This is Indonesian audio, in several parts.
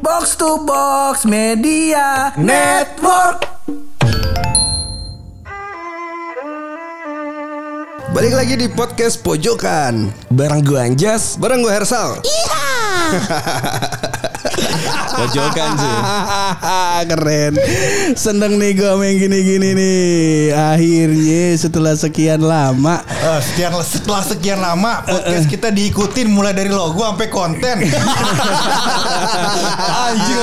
Box to Box Media Network. Balik lagi di podcast Pojokan. Barang gue Anjas Bareng gue Hersal Pojokan sih. Keren. Seneng nih gue main gini-gini nih. Akhirnya setelah sekian lama. Eh, sekian setelah sekian lama podcast kita diikutin mulai dari logo sampai konten. Anjing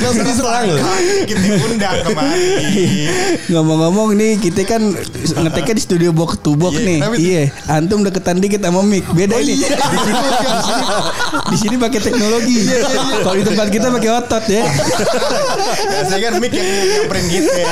langsung diserang loh. Kita diundang. Ngomong-ngomong nih kita kan ngeteknya di studio box to box Iya, nih? Iya Antum deketan dikit sama mic Beda ini. iya. Di sini di sini, di sini pakai teknologi Iya, Kalau di tempat kita pakai otot ya Biasanya kan mic yang nyamperin gitu.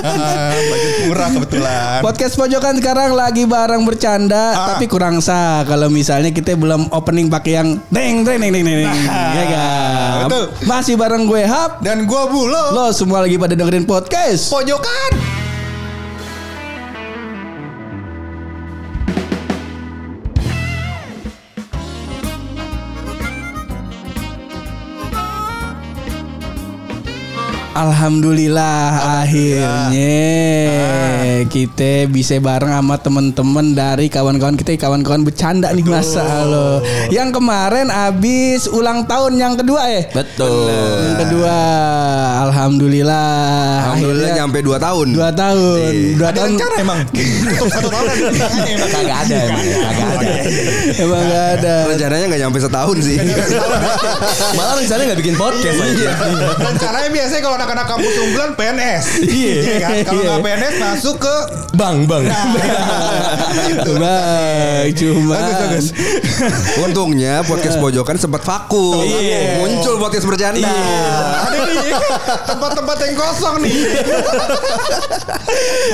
Ah, Baju murah kebetulan. Podcast pojokan sekarang lagi bareng bercanda Ah. tapi kurang sah kalau misalnya kita belum opening pakai yang deng deng deng deng deng ya kan Nah, betul. masih bareng gue Hap Dan gua Bulo. lo semua lagi pada dengerin podcast Pojokan. Alhamdulillah akhirnya kita bisa bareng sama temen-temen dari kawan-kawan kita kawan-kawan bercanda nih masa lo yang kemarin abis ulang tahun yang kedua ya Betul. Yang kedua. Alhamdulillah Alhamdulillah akhirnya nyampe 2 tahun. dua tahun. Dua Ada tahun. rencana? Emang. Untuk satu tahun ada. Kagak ada emang Kagak ada. Emang gak ada. Rencananya gak nyampe setahun sih. Malah rencananya gak bikin podcast aja. Rencananya biasanya kalau anak-anak kampus unggulan PNS. Iya. kan? Kalau Iya. nggak PNS masuk ke Bang bang Baik, cuma Untungnya podcast Pojokan sempat vakum Iya. Muncul podcast bercanda ada nih tempat-tempat yang kosong nih.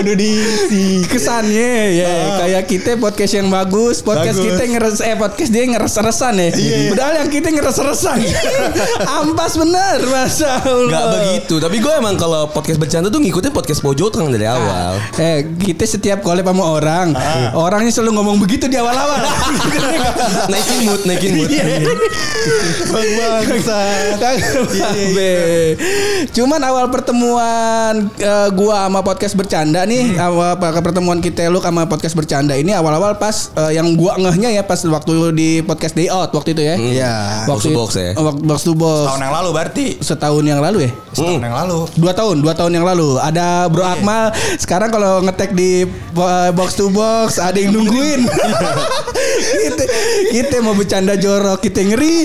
Udah diisi kesannya ya kayak kita podcast yang bagus, podcast Bagus. kita ngeres eh podcast dia ngeres-resan ya. Padahal yang kita ngeres-resan. Ampas bener masa Allah. Gak begitu Tapi gue emang kalau podcast bercanda tuh ngikutin podcast pojokan dari awal Eh, kita setiap collab sama orang, orangnya selalu ngomong begitu di awal-awal. Naikin mood Naikin mood Bang bangsa. Be. Cuman awal pertemuan eh, gua sama podcast bercanda nih, awal pe- pertemuan kita lu sama podcast bercanda ini awal-awal pas eh, yang gua ngehnya ya pas waktu di podcast day out waktu itu ya. Iya Box to box ya? Oh, Box to box. Tahun yang lalu berarti. Setahun yang lalu ya? Setahun yang lalu. Dua tahun, dua tahun yang lalu. Ada Bro Akmal. Sekarang kalau ngetek di eh, box to box ada yang nungguin. kita, kita mau bercanda jorok, kita ngeri.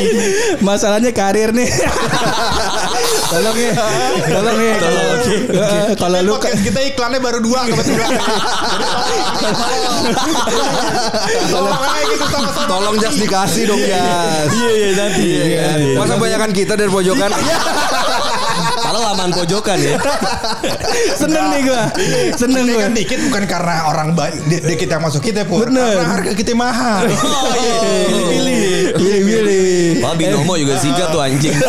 Masalahnya karir nih. tolong ya, tolong ya. Eh, Kalau lu kita iklannya baru dua kebetulan. Tolong. Tolong Jas dikasih dong Jas Iya iya nanti Iya. Masa banyakan kita dari Pojokan Laman pojokan ya seneng nih gua. Seneng gua. kan dikit bukan karena orang banyak dikit yang masuk kita pun. Bener. Karena harga kita mahal. Pilih-pilih. Pilih-pilih. Wah binomo juga sikat tuh anjing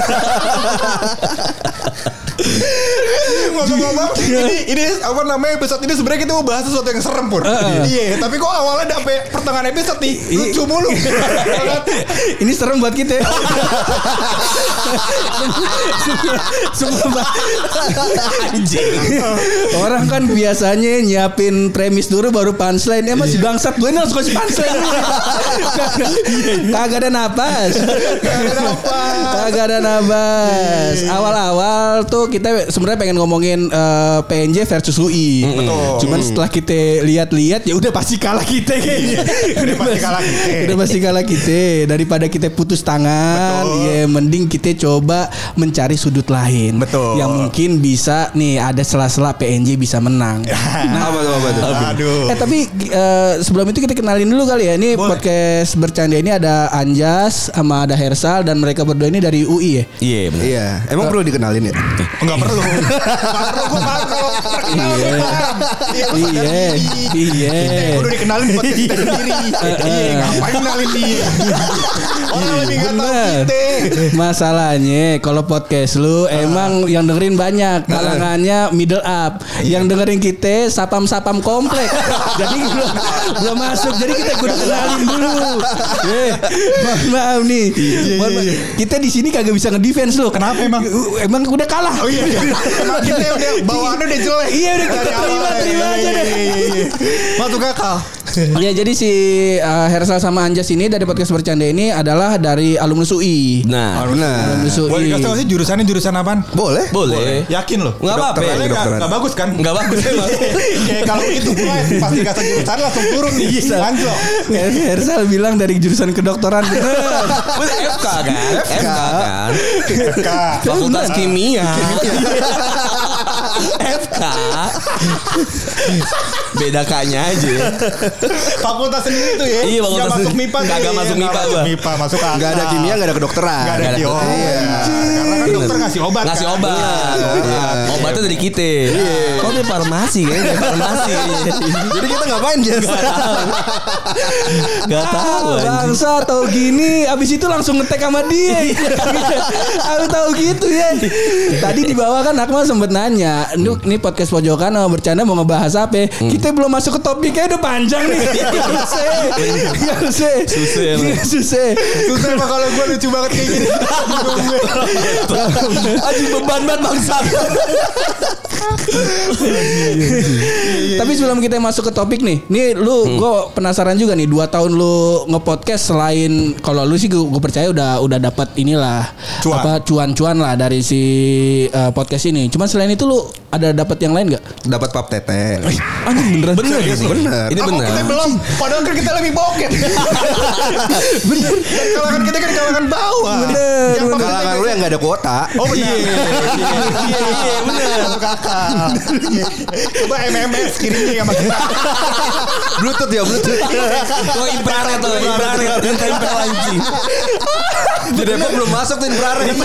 Ngomong-ngomong ini ini apa namanya episode ini sebenarnya kita mau bahas sesuatu yang serem pur. Iya, tapi kok awalnya sampai pertengahan episode nih lucu mulu. Ini serem buat kita. Semua Anjing Orang kan biasanya nyiapin premis dulu baru punchline. Emang si bangsat gue ini harus kasih punchline. Kagak ada napas. Kagak ada napas. Awal-awal tuh kita sebenarnya pengen ngomongin eh, PNJ versus UI. Betul. Cuman setelah kita lihat-lihat ya udah pasti kalah kita kayaknya. Udah pasti kalah kita. Udah pasti kalah kita. Daripada kita putus tangan, ya mending kita coba mencari sudut lain. Betul. Yang mungkin bisa nih ada sela-sela PNJ bisa menang. Apa tuh apa tuh Aduh. Eh tapi eh, sebelum itu kita kenalin dulu kali ya. Ini Boleh. podcast bercanda ini ada Anjas sama ada Hersal dan mereka berdua ini dari UI ya. Iya benar Iya Emang perlu dikenalin ya Enggak perlu. Enggak perlu kalau gue paham. Iya, Iya, iya. Udah dikenalin di podcast kita sendiri. Iya, ngapain kenalin dia? Orang lebih enggak tahu Bener. kita. Masalahnya kalau podcast lu emang yang dengerin banyak kalangannya middle up. Yang dengerin kita sapam-sapam komplek. Jadi belum belum masuk. Jadi kita kudu kenalin dulu. Eh, mohon maaf nih. Mohon maaf. Kita di sini kagak bisa ngedefense lo. Kenapa emang? Emang udah kalah. Oh iya, iya. Emang kita udah bawaannya udah jelek. Iya, udah kita terima, terima Iya, aja iya, deh. iya, iya, iya. Masuk akal. Ya jadi si uh, Hersal sama Anjas ini dari podcast bercanda ini adalah dari alumnus UI. Nah, Benar. Alumnus UI. Boleh dikasih tau sih jurusannya jurusan apaan? Boleh. boleh. Yakin loh? Nggak apa-apa. Soalnya nggak kedokteran. nggak bagus kan? Nggak bagus emang. Kayak kalau itu gue pasti kasih jurusan langsung turun nih. Anjlok. Hersal bilang dari jurusan kedokteran bener. FK kan? FK kan? Kak. Fakultas Kimia. FK. Beda kaknya aja. Fakultas sendiri tuh ya. Iya, fakultas masuk. MIPA tuh Kagak ya. masuk MIPA masuk gua. MIPA masuk akal. Gak ada kimia, gak ada kedokteran. Gak ada kimia. Iya. Karena kan dokter ngasih obat Ngasih kan? obat. Iya. Obatnya dari kita. Kok dia farmasi kan? Dia farmasi. Jadi kita ngapain Jas? Gak tahu anjing. bangsa tahu gini abis itu langsung ngetek sama dia aku tahu gitu ya tadi di bawah kan Akmal sempet nanya ini, ini podcast pojokan mau bercanda mau ngebahas apa kita belum masuk ke topiknya udah panjang nih susah susah Susah emang. susah Susah emang kalau gue lucu banget kayak gini. Anjing beban banget bangsa. Tapi sebelum kita masuk ke topik nih, nih lu gue penasaran juga nih dua tahun lu ngepodcast selain kalau lu sih gue percaya udah udah dapat inilah Cuan. apa cuan-cuan lah dari si eh, podcast ini. Cuman selain itu lu ada dapat yang lain gak? Dapat pap tete. Anjing beneran. Bener ini. Bener. Ini bener. kita belum? Padahal kan kita lebih boket. Bener. Dan kalangan kita kan kalangan bawah. Bener, Yang bener. Kalangan lu yang gak ada kuota. Oh benar. Iya, iya, iya, benar. Masuk akal. Coba MMS kirimnya sama kita. Bluetooth ya Bluetooth. Tuh infrared tuh, infrared yang tempel anjing. Di Depok belum masuk tuh infrared.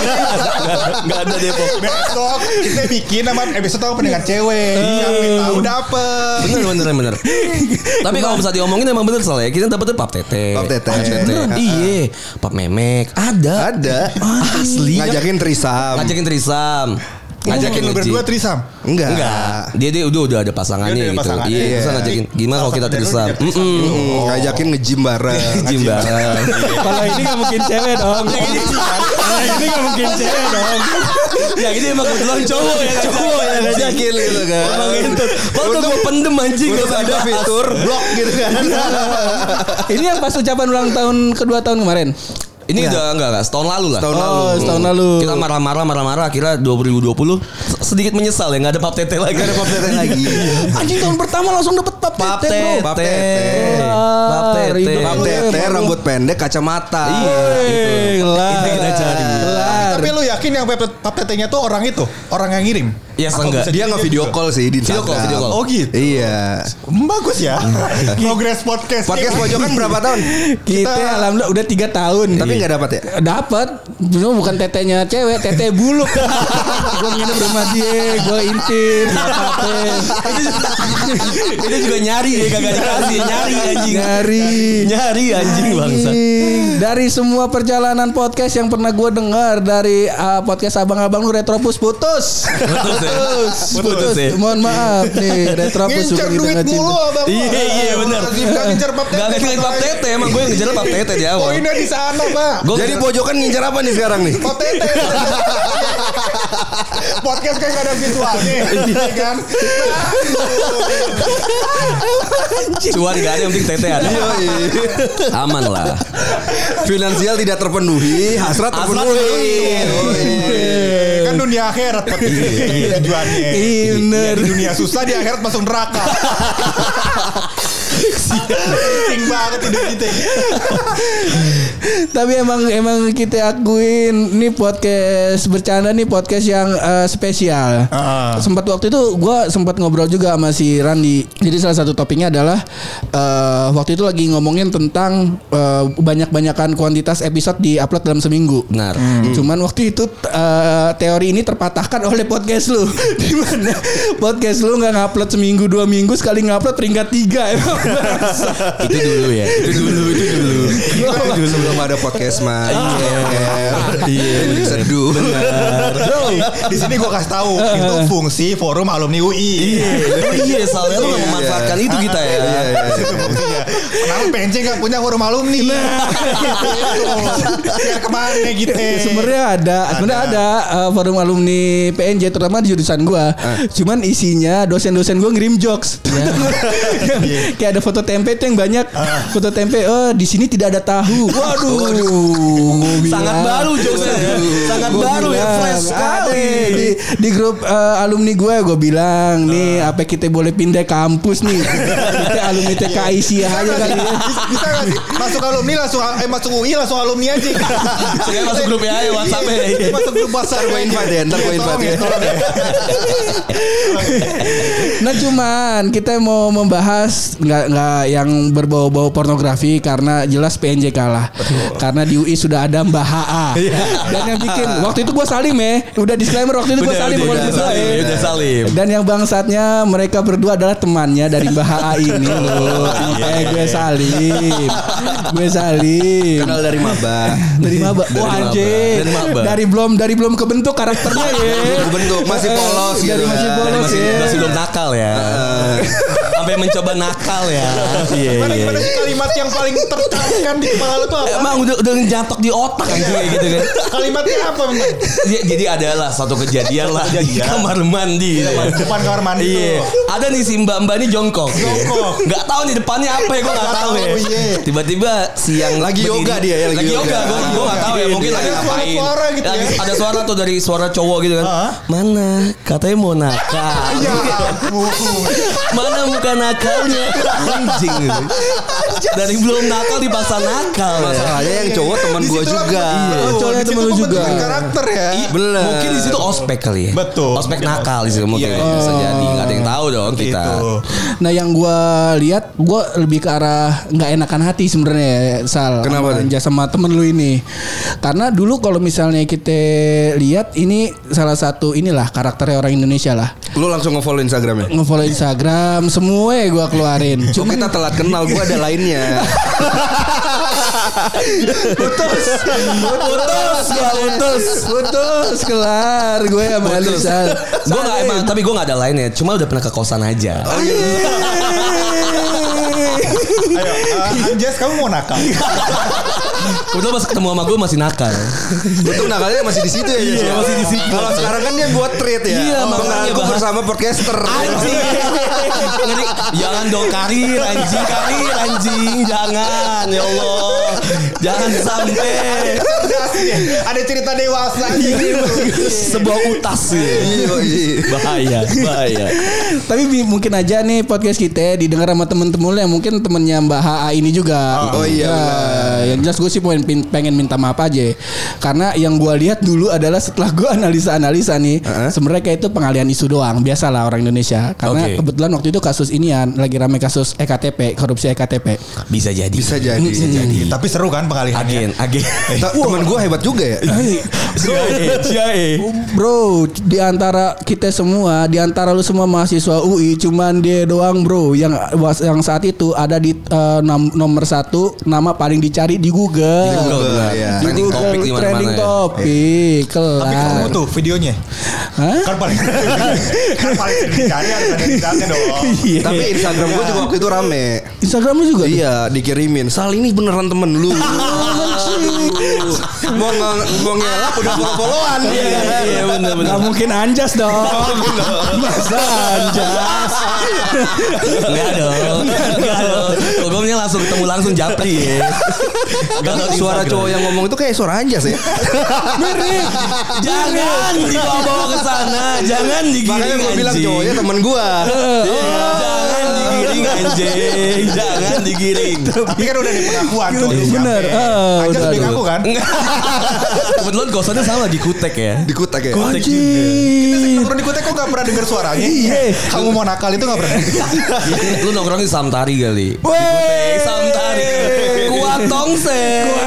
Enggak ada Depok. Besok kita bikin sama episode apa dengan cewek. Siapa tahu dapet. Bener bener bener. Tapi kalau bisa diomongin emang bener soalnya kita dapetnya pap tete. Pap tete. Iya, pap memek ada. Ada. Asli. Ngajakin trisam. Ngajakin trisam. Ngajakin lu ngejim. berdua trisam. Enggak. Enggak. Dia dia udah udah ada pasangannya gitu. pasangannya. Iya, terus Iya. ngajakin gimana kalau kita trisam? Mm-mm. Hmm, Ngajakin nge-gym bareng. Gym bareng. Kalau ini gak mungkin cewek dong. Kalau ini gak mungkin cewek dong. Ya ini emang kebetulan cowok ya Cowok yang ngajakin gitu kan. Emang itu. Kalau gue pendem anjing Udah gak ada fitur blok gitu kan. Ini yang pas ucapan ulang tahun kedua tahun kemarin. Ini udah enggak enggak setahun lalu lah. Setahun Oh, lalu. setahun lalu. Kita marah-marah marah-marah akhirnya 2020 se- sedikit menyesal ya nggak ada pap tete lagi. Gak ada pap tete lagi. Anjing tahun pertama langsung dapet pap Pap tete. Pap tete. Pap tete. Pap tete rambut pendek kacamata. Iya. Kelar. Itu kita cari. Tapi lu yakin yang pap tetenya tuh orang itu? Orang yang ngirim? Ya enggak. Dia nge video call sih di Video call, Instagram. video call. Oh gitu. Iya. Hmm, Bagus ya. Progress podcast. Podcast pojokan berapa tahun? Kita alhamdulillah udah tiga tahun. Tapi nggak dapat ya? Dapat, cuma bukan tetenya cewek, tete buluk. gue nginep rumah dia, gue intir, apa Itu juga nyari ya kagak dikasih nyari anjing. Nyari. Nyari anjing bangsa. Dari semua perjalanan podcast yang pernah gue dengar dari uh, podcast abang-abang lu Retropus putus. Putus ya? Putus. Putus ya? Mohon maaf nih Ngincer suka duit kita nggak mulu cinta. abang. Iya iya benar. Gak ngincer pap tete. Gak ngincer pap tete emang gue ngejar pap tete di awal. Poinnya di sana pak. Gue Jadi pojokan ngincar apa nih sekarang nih? Pap tete. Podcast kan gak ada visualnya. Iya kan? cuan gak ada yang penting tete ada. Aman lah. Finansial tidak terpenuhi, hasrat terpenuhi. kan dunia akhirat podcast tujuannya. Iya, bener. Di dunia susah di akhirat masuk neraka. Penting banget hidup kita. Tapi emang emang kita akuin ini podcast bercanda nih podcast yang eh, spesial. Ah. Sempat waktu itu gue sempat ngobrol juga sama si Randi. Jadi salah satu topiknya adalah eh, waktu itu lagi ngomongin tentang eh, banyak-banyakan kuantitas episode di upload dalam seminggu. Benar. Cuman waktu itu eh, teori ini terpatahkan oleh podcast lu. Di mana podcast lu nggak ngupload seminggu dua minggu sekali ngupload peringkat tiga emang itu dulu ya. Itu dulu, itu dulu. Sebelum ada podcast mah. Iya. Iya. Seduh. Bro, di sini gua kasih tahu itu fungsi forum alumni UI. Iya, iya, soalnya lu nggak memanfaatkan itu kita ya. Iya, iya. Kenapa PNC nggak punya forum alumni? Biar ke mana gitu? Sebenarnya ada, sebenarnya ada uh, forum alumni PNJ terutama di jurusan gua. Cuman isinya dosen-dosen gua ngirim jokes. Kayak ada foto tempe tuh yang banyak. Foto tempe, oh di sini tidak ada tahu. Waduh. Sangat baru jokesnya ya. Sangat Gua baru ya, fresh sekali. Di, di grup uh, alumni gue gue bilang nih apa kita boleh pindah kampus nih kita alumni TKI sih aja ya Bisa, bisa gak sih? Masuk alumni langsung eh masuk UI langsung alumni aja. Sekarang masuk grup ya, WhatsApp ya. Masuk grup WhatsApp. Ntar gua invite ya, ntar gua Iya, invite ya. tolong ya. Nah cuman kita mau membahas nggak nggak yang berbau-bau pornografi karena jelas PNJ kalah. Karena di UI sudah ada Mbah HA. Dan yang bikin waktu itu gua salim ya. Udah disclaimer waktu itu gua salim bukan udah salim, ya. udah salim. Dan yang bangsatnya mereka berdua adalah temannya dari Mbah HA ini loh. Eh gue salim. Gue salim. Kenal dari maba. Dari maba. Dari Oh. Dari maba. Dari belum dari belum kebentuk karakternya ya. Kebentuk, masih polos Dari gitu masih polos masih, ya. masih belum nakal ya. Sampai mencoba nakal ya. Iya, iya. gimana sih kalimat yang paling tertanamkan di kepala lu tuh apa? Emang udah udah njatok di otak kan kayak gitu kan. Kalimatnya apa memang? Jadi, adalah satu kejadian lah di kamar mandi. Depan kamar mandi Iya, ada nih si mbak mbak ini jongkok. Jongkok. Nggak tahu nih depannya apa ya, gue nggak Nggak tahu ya. iya. Tiba-tiba siang Lagi yoga dia ya, lagi lagi yoga. yoga. Gue gue nggak tahu ya, mungkin Ada lagi ngapain. suara-suara gitu ya. Lagi- Ada suara tuh dari suara cowok gitu kan. Hah? Mana? Katanya mau nakal. Ya. Mana muka nakalnya? Anjing. Dari belum nakal dipaksa nakal. ya. Masalahnya yang cowok teman Di lah juga. Iya, cowoknya Di temen lu juga. karakter ya. Bener. Mungkin di situ ospek kali ya. Betul. Ospek nakal di situ mungkin Iya. bisa jadi. Nggak ada yang tahu dong kita. Gitu. Nah yang gue lihat gue lebih ke arah nggak enakan hati sebenarnya ya, Sal. Kenapa? Anja sama temen lu ini. Karena dulu kalau misalnya kita lihat ini salah satu inilah karakternya orang Indonesia lah. Lu langsung nge-follow Instagramnya. Ngefollow Instagram semua gue keluarin. Cuma kita telat kenal, gua ada lainnya. putus, putus, gua putus, putus kelar gue sama Sal. Gue nggak emang, tapi gue nggak ada lainnya. Cuma udah pernah ke kosan aja. Ayo, uh, Anjas kamu mau nakal? Kebetulan pas ketemu sama gue masih nakal. Betul nakalnya masih di situ ya. Iya, masih di situ. Kalau sekarang kan dia buat treat ya. Iya, makanya Mengaku bahas- bersama podcaster. Anjing. Ngeri. Jangan dong karir anjing, karir anjing. Jangan ya Allah. Jangan sampai ya. Ada cerita dewasa gitu. sebuah utas sih. Iya, iya. Bahaya, bahaya. Tapi mungkin aja nih podcast kita didengar sama temen-temen yang mungkin temennya Mbak HA ini juga. Oh, iya, Ya, yang jelas gue sih pengen, pengen minta maaf aja. Karena yang gue lihat dulu adalah setelah gue analisa-analisa nih, sebenarnya kayak itu pengalian isu doang. Biasalah orang Indonesia. Karena Oke. kebetulan waktu itu kasus inian lagi rame kasus EKTP, korupsi EKTP. Bisa jadi. Bisa jadi. Bisa jadi. Tapi seru kan pengalihannya. Agen, agen. Temen gue hebat juga ya. CIA. Bro, di antara kita semua, di antara lu semua mahasiswa UI, cuman dia doang bro yang yang saat itu ada di nom- nomor satu nama paling dicari di Google. Di Google, ya. Trending Google, topik di mana-mana trending ya. topik, Tapi kelar. kamu tuh videonya. Hah? Kan paling kan paling dicari ada dong. Iya. Tapi Instagram gue juga waktu itu rame. Instagram lu juga? Iya, dikirimin. Sal ini beneran temen lu. mau nge- mau ngelak udah follow followan. Iya, iya benar benar. Gak mungkin anjas dong. Masa anjas? Enggak dong. Enggak dong. Kalau gue langsung ketemu langsung japri ya. Kalau Suara cowok yang ngomong itu kayak suara anjas ya. Mirip. Jangan dibawa-bawa ke sana. Jangan digiring Makanya gue bilang cowoknya temen gue. Jangan digiring anjing. Jangan digiring. Tapi kan udah di pengakuan tuh. Bener. Oh, Anjas udah, lebih udah. ngaku kan? Kebetulan kosannya sama lagi kutek ya. Di kutek ya. Anjir. Nongkrong di Kutek kok gak pernah denger suaranya? Iya. Kamu mau nakal itu gak pernah Lu nongkrong di Samtari kali. Wey. Samtari. Kuat tongse.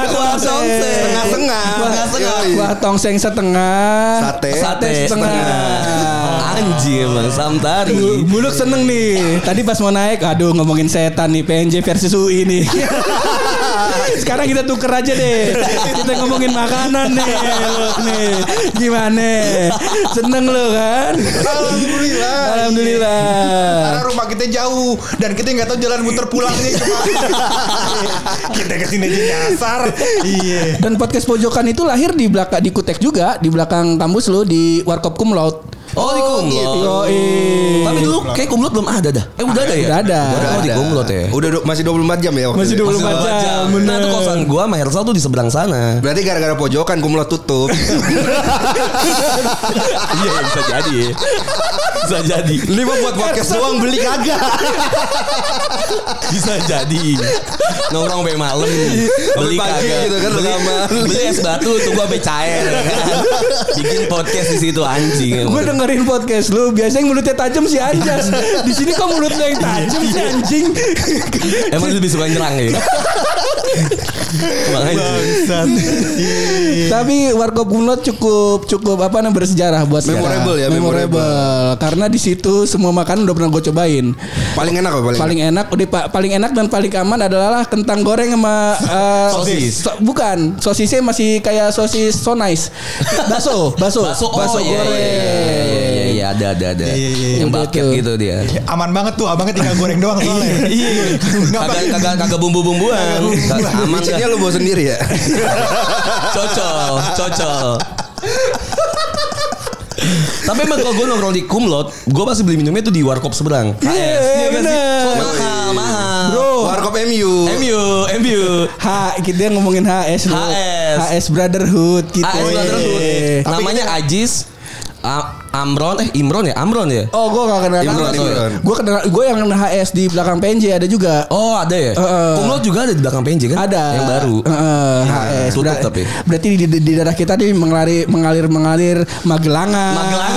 Kuat tongse. Setengah-setengah. Setengah-setengah. Yoi. Kuah tongseng setengah. Sate. Sate setengah. Anjing emang Samtari. Bu- Buluk seneng nih. Tadi pas mau naik, aduh ngomongin setan nih PNJ versus UI nih. Sekarang kita tuker aja deh. Kita ngomongin makanan nih. Nih. Gimana? Seneng lo kan? Alhamdulillah. Alhamdulillah. Karena rumah kita jauh dan kita nggak tahu jalan muter pulangnya ke mana. kita ke sini aja nyasar. Iya. Dan podcast pojokan itu lahir di belakang di Kutek juga, di belakang kampus lo di Warkop Cum Laude. Oh di kumlot. Yoi. Tapi dulu kayak kumlot belum ada dah. Eh udah ada ya? Udah ada. Oh di kumlot ya. Udah masih 24 jam ya waktu Masih itu? 24 jam. Bener. Nah itu kosan gua sama Hersal tuh di seberang sana. Berarti gara-gara pojokan kumlot tutup. Iya bisa jadi ya. Bisa jadi. Lima buat podcast doang beli kagak. Bisa jadi. Nongkrong sampai malam. Beli kagak. gitu kan, beli, beli es batu tuh gua sampai cair. kan. Bikin podcast di situ anjing. Gue dengerin podcast lu Biasanya yang mulutnya tajam si Anjas Di sini kok mulutnya yang tajam si anjing Emang lebih suka nyerang ya? Anjing. Tapi Warkop Kumlot cukup Cukup apa namanya bersejarah buat. Memorable ya, Memorable Karena di situ semua makanan udah pernah gue cobain Paling enak apa paling? Paling enak udah pa- paling enak dan paling aman adalah kentang goreng sama eh, Sosis. so- bukan, sosisnya masih kayak sosis so nice. Baso, baso, Bakso, oh, baso iya, goreng. Iya, iya, iya, iya, ada, ada, ada. Iya, iya, iya. Yang bucket gitu dia. Aman banget tuh, abangnya tinggal goreng doang soalnya. Iya. Kagak, kagak, kagak bumbu-bumbuan. Aman Bikinnya dah. lu bawa sendiri ya? Cocol, cocol. Tapi emang kalau gue nongkrong di Kumlot, gue pasti beli minumnya tuh di warkop seberang. Iya, nggak sih? bener. Mahal, mahal. Bro, Warkop MU. MU, MU. H kita ngomongin HS lu. HS. HS Brotherhood gitu. AS Brotherhood. Namanya Ajis, Amron, eh Imron ya? Amron ya? Oh, gue gak kenal. Imron, Imron. Gue kenal. Gue yang HS di belakang PNJ ada juga. Oh ada ya? Kumlot juga ada di belakang PNJ kan? Ada. Yang baru. Heeh, HS. tutup Ber- tapi. Berarti di, di, di daerah kita nih mengalir mengalir mengalir Magelangan. Magelang.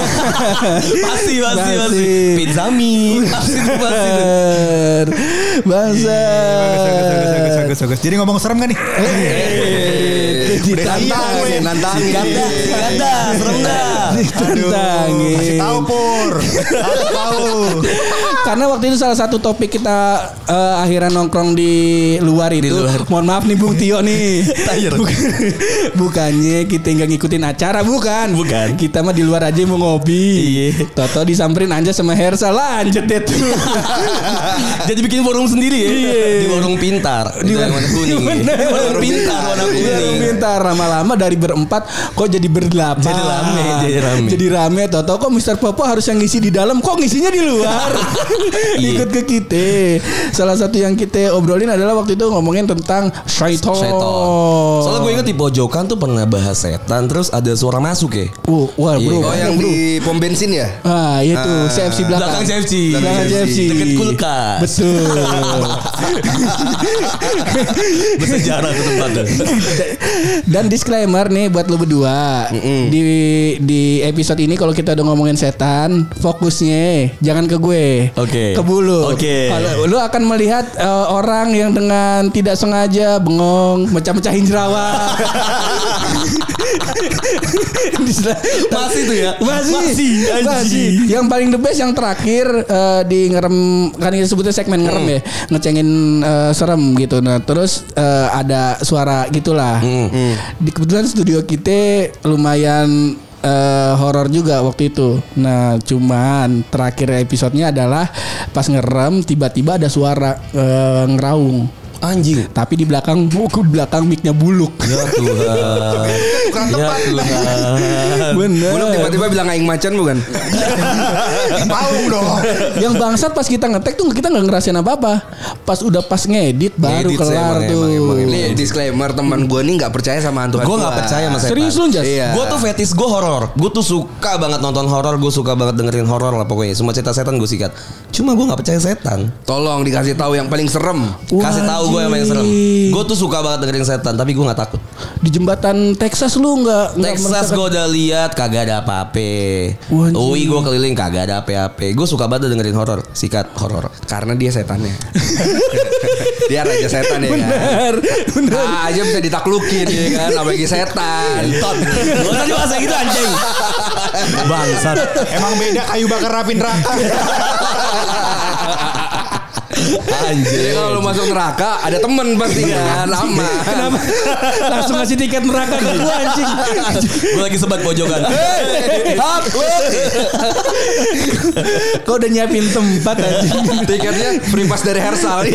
pasti, pasti, Pasti. pasti. Pizza mie. Pasti, pasti. Bangsa. Jadi ngomong serem gak nih? Nantangin, nantangin. Ganda, ganda, serem dah. Ditantangin. Kasih tahu Pur. Kasih tahu. Karena waktu itu salah satu topik kita eh, akhiran nongkrong di luar itu. luar. Mohon maaf nih Bung Tio nih. Bukan- bukannya kita nggak ngikutin acara, bukan. Bukan. Kita mah di luar aja mau ngopi. Iya. Toto disamperin Anja sama Hersa lanjut deh tuh. Jadi bikin forum sendiri ya? Iya. Di warung pintar. Di warung kuning. Di warung pintar Di warung pintar lama-lama dari berempat kok jadi berdelapan. Jadi rame, jadi rame. Jadi rame Toto kok Mister Popo harus yang ngisi di dalam kok ngisinya di luar. Iya. Ikut ke kita. Salah satu yang kita obrolin adalah waktu itu ngomongin tentang syaiton. Setan. Soalnya gue inget di pojokan tuh pernah bahas setan Terus ada suara masuk ya Uh, wah Iya. bro. Oh yang di pom bensin ya? Ah, itu CFC belakang. Belakang CFC Belakang CFC. Deket kulkas Betul. Bersejarah tuh tempatnya Dan disclaimer nih buat lu berdua. Di di episode ini kalau kita udah ngomongin setan, fokusnya jangan ke gue. Oke. Ke bulu. Oke. Kalau lu akan melihat eh, orang yang dengan tidak sengaja bengong, mecah-mecahin jerawat. Masih tuh ya? Masih. Masih. Masih. Yang paling the best yang terakhir eh, di ngerem kan kita sebutnya segmen ngerem Hmm. ya, ngecengin eh, serem gitu. Nah, terus eh, ada suara gitulah. Hmm, Di kebetulan studio kita lumayan eh, horor juga waktu itu. Nah, cuman terakhir episodenya adalah pas ngerem tiba-tiba ada suara eh, ngeraung. Anjing Tapi di belakang, di belakang mic-nya buluk. Ya Tuhan Bukan Ya tepat. Tuhan Bener. Belum tiba-tiba bilang aing macan bukan? Tahu dong. yang bangsat pas kita ngetek tuh kita nggak ngerasain apa-apa. Pas udah pas ngedit baru Ngedit kelar emang, tuh. emang, emang, emang. Nih disclaimer teman gue nih nggak percaya sama hantu Gue gak percaya sama setan Serius lu Jas? Iya. Gue tuh fetis gue horor Gue tuh suka banget nonton horor Gue suka banget dengerin horor lah pokoknya Semua cerita setan gue sikat Cuma gue gak percaya setan Tolong dikasih tahu yang paling serem. Kasih tahu gue yang paling serem. Gue tuh suka banget dengerin setan Tapi gue gak takut Di jembatan Texas lu nggak nggak Texas gue udah lihat Kagak ada apa-apa. UI gue keliling Kagak ada apa-apa Gue suka banget dengerin horor Sikat horor Karena dia setannya. dia raja setan ya kan. Bener, bener. Ah, aja bisa ditaklukin ya kan, apalagi setan. Gak usah dibahas gitu anjing Bangsat. Emang beda kayu bakar api neraka. Anjir. kalau lu masuk neraka ada temen pasti kan lama. Kenapa? Langsung ngasih tiket neraka gitu anjing. Gue lagi sebat pojokan. Hap. Kau udah nyiapin tempat anjing. Tiketnya free pass dari Hersal.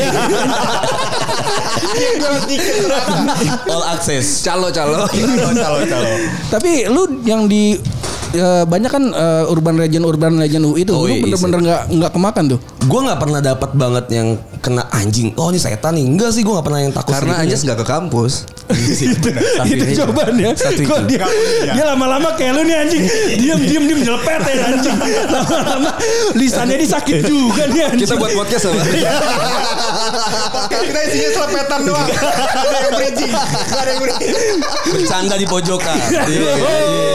tiket neraka. All access. Calo calo. Calo calo. Tapi lu yang di eh, banyak kan eh, urban legend urban legend UI itu Oh, lu iya, bener-bener nggak nggak kemakan tuh. Gue nggak pernah dapat banget yang kena anjing. Oh ini setan nih. Enggak sih gue nggak pernah yang takut. Karena. Anjas nggak ke kampus. itu jawabannya. Kok dia, dia lama-lama kayak lu nih anjing. Diam diam diam nyelepet ya anjing. Lama-lama lisannya disakit juga nih anjing. Kita buat podcast apa? Oke, kita isinya selepetan doang. Ada yang bridging. Gak ada yang bridging. bercanda di pojokan. Iya, iya, iya.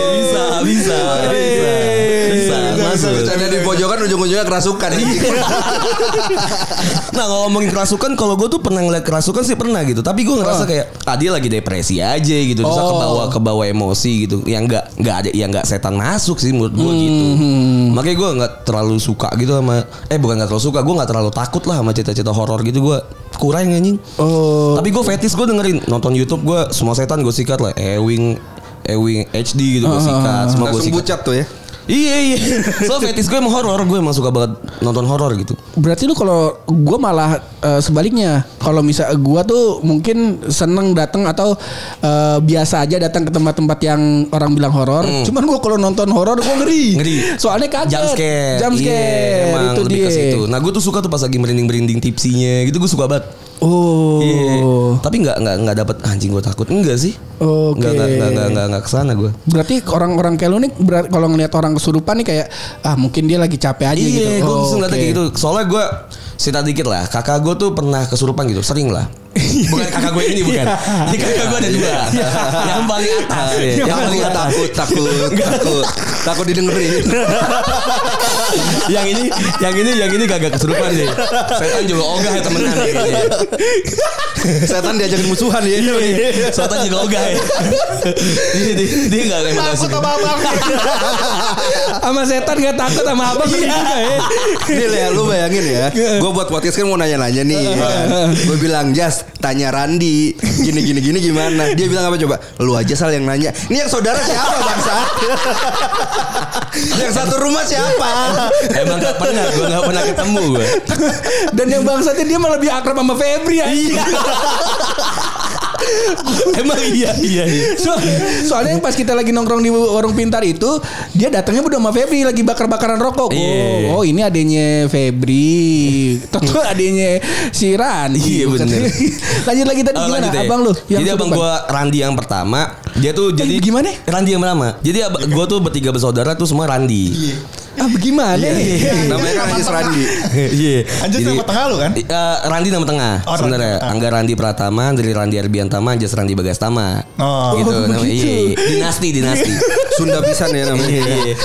bisa, bisa, bisa, bisa, masuk. Bercanda di pojokan ujung-ujungnya kerasukan. Nah kalau ngomongin kerasukan, kalau gue tuh pernah ngeliat kerasukan sih pernah gitu. Tapi gue ngerasa kayak ah dia lagi depresi aja gitu, bisa Oh. kebawa kebawa emosi gitu. Yang nggak nggak ada, yang nggak setan masuk sih menurut gue gitu. Makanya gue nggak terlalu suka gitu sama, eh bukan nggak terlalu suka, gue nggak terlalu takut lah sama cerita-cerita horor gitu. Gue kurang anjing. Oh. Tapi gue fetis gue dengerin nonton YouTube gue semua setan gue sikat lah. Ewing Ewing HD gitu gue sikat, semua gue Langsung sikat. bucat tuh ya. Iya iya. So fetis gue emang horor, gue emang suka banget nonton horor gitu. Berarti lu kalau gua malah eh, sebaliknya. Kalau misal gua tuh mungkin seneng datang atau eh, biasa aja datang ke tempat-tempat yang orang bilang horor. Cuman gua kalau nonton horor gua ngeri. Ngeri. Soalnya kaget. Jump scare. Jump Iya, scare. emang itu lebih dia. ke situ. Nah, gue tuh suka tuh pas lagi merinding-merinding tipsinya gitu gue suka banget. Oh. Iya. Tapi nggak nggak nggak dapet anjing gue takut. Enggak sih. Oke. Nggak nggak nggak nggak nggak nggak ke sana gue. Berarti orang-orang kayak lu nih berat- kalau ngelihat orang kesurupan nih kayak ah mungkin dia lagi capek aja gitu. Iya, gue Oh, oke. kayak gitu. Soalnya gue cerita dikit lah. Kakak gue tuh pernah kesurupan gitu, sering lah. Bukan kakak gue ini bukan. Ini kakak gue ada dua. Yang paling atas. ya. Yang Yang paling paling atas. takut, takut, takut, takut didengerin. yang ini, yang ini, yang ini kagak kesurupan sih. Setan juga ogah ya temenan kayaknya. Setan diajakin musuhan ya. Setan juga ogah ya. dia, dia, dia gak gak Takut suka. sama abang. sama setan gak takut sama apa Iya. juga ya. Nih ya, lu bayangin ya. Gue buat podcast kan mau nanya-nanya nih. kan. Gue bilang, Jas, tanya Randi. Gini, gini, gini gimana? Dia bilang apa coba? Lu aja sal yang nanya. Ini yang saudara siapa bangsa? yang satu rumah siapa? Emang gak pernah, gue gak pernah ketemu gue. Dan yang bangsatnya dia malah lebih akrab sama Febri ya. Emang iya, iya, iya. So, soalnya pas kita lagi nongkrong di warung pintar itu dia datangnya udah sama Febri lagi bakar-bakaran rokok. Iya. Oh, oh ini adanya Febri. Tentu adanya si Randi. Iya, bener. lanjut lagi tadi Oh, gimana lanjut deh. abang lu? Jadi abang gue Randi yang pertama Dia tuh jadi gimana? Randi yang pertama Jadi gue tuh bertiga bersaudara tuh semua Randi Ah bagaimana? Namanya kan Anjas Randi. Iya Anjas Jadi- nama tengah lu kan? Eh, Randi nama tengah Oh, Randi. sebenarnya Ah. Angga Randi Pratama dari Randi Arbiantama Anjas Randi Bagastama Oh. gitu Oh, namanya iya, iya. dinasti dinasti Sunda pisan ya namanya. Iya, iya.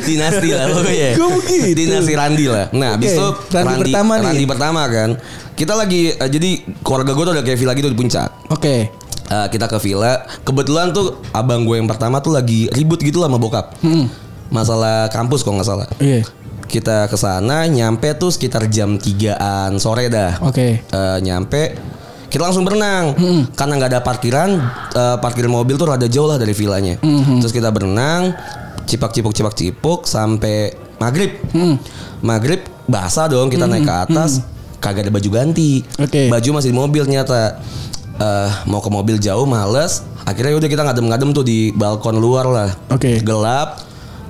dinasti lah pokoknya Kok begitu? dinasti Randi lah nah habis Oke, itu Randi pertama nih. Randi pertama kan kita lagi eh, jadi keluarga gue tuh ada kayak villa gitu di puncak Oke. Eh, kita ke villa. Kebetulan tuh abang gue yang pertama tuh lagi ribut gitu lah sama bokap. Masalah kampus kok nggak salah. Iya. Kita ke sana nyampe tuh sekitar jam 3-an sore dah. Oke. Eh, nyampe kita langsung berenang karena nggak ada parkiran eh, parkir mobil tuh rada jauh lah dari villanya terus kita berenang cipak cipuk cipak cipuk sampai maghrib maghrib basah dong kita naik ke atas kagak ada baju ganti Oke. baju masih di mobil ternyata Eh, mau ke mobil jauh males akhirnya udah kita ngadem-ngadem tuh di balkon luar lah Oke. gelap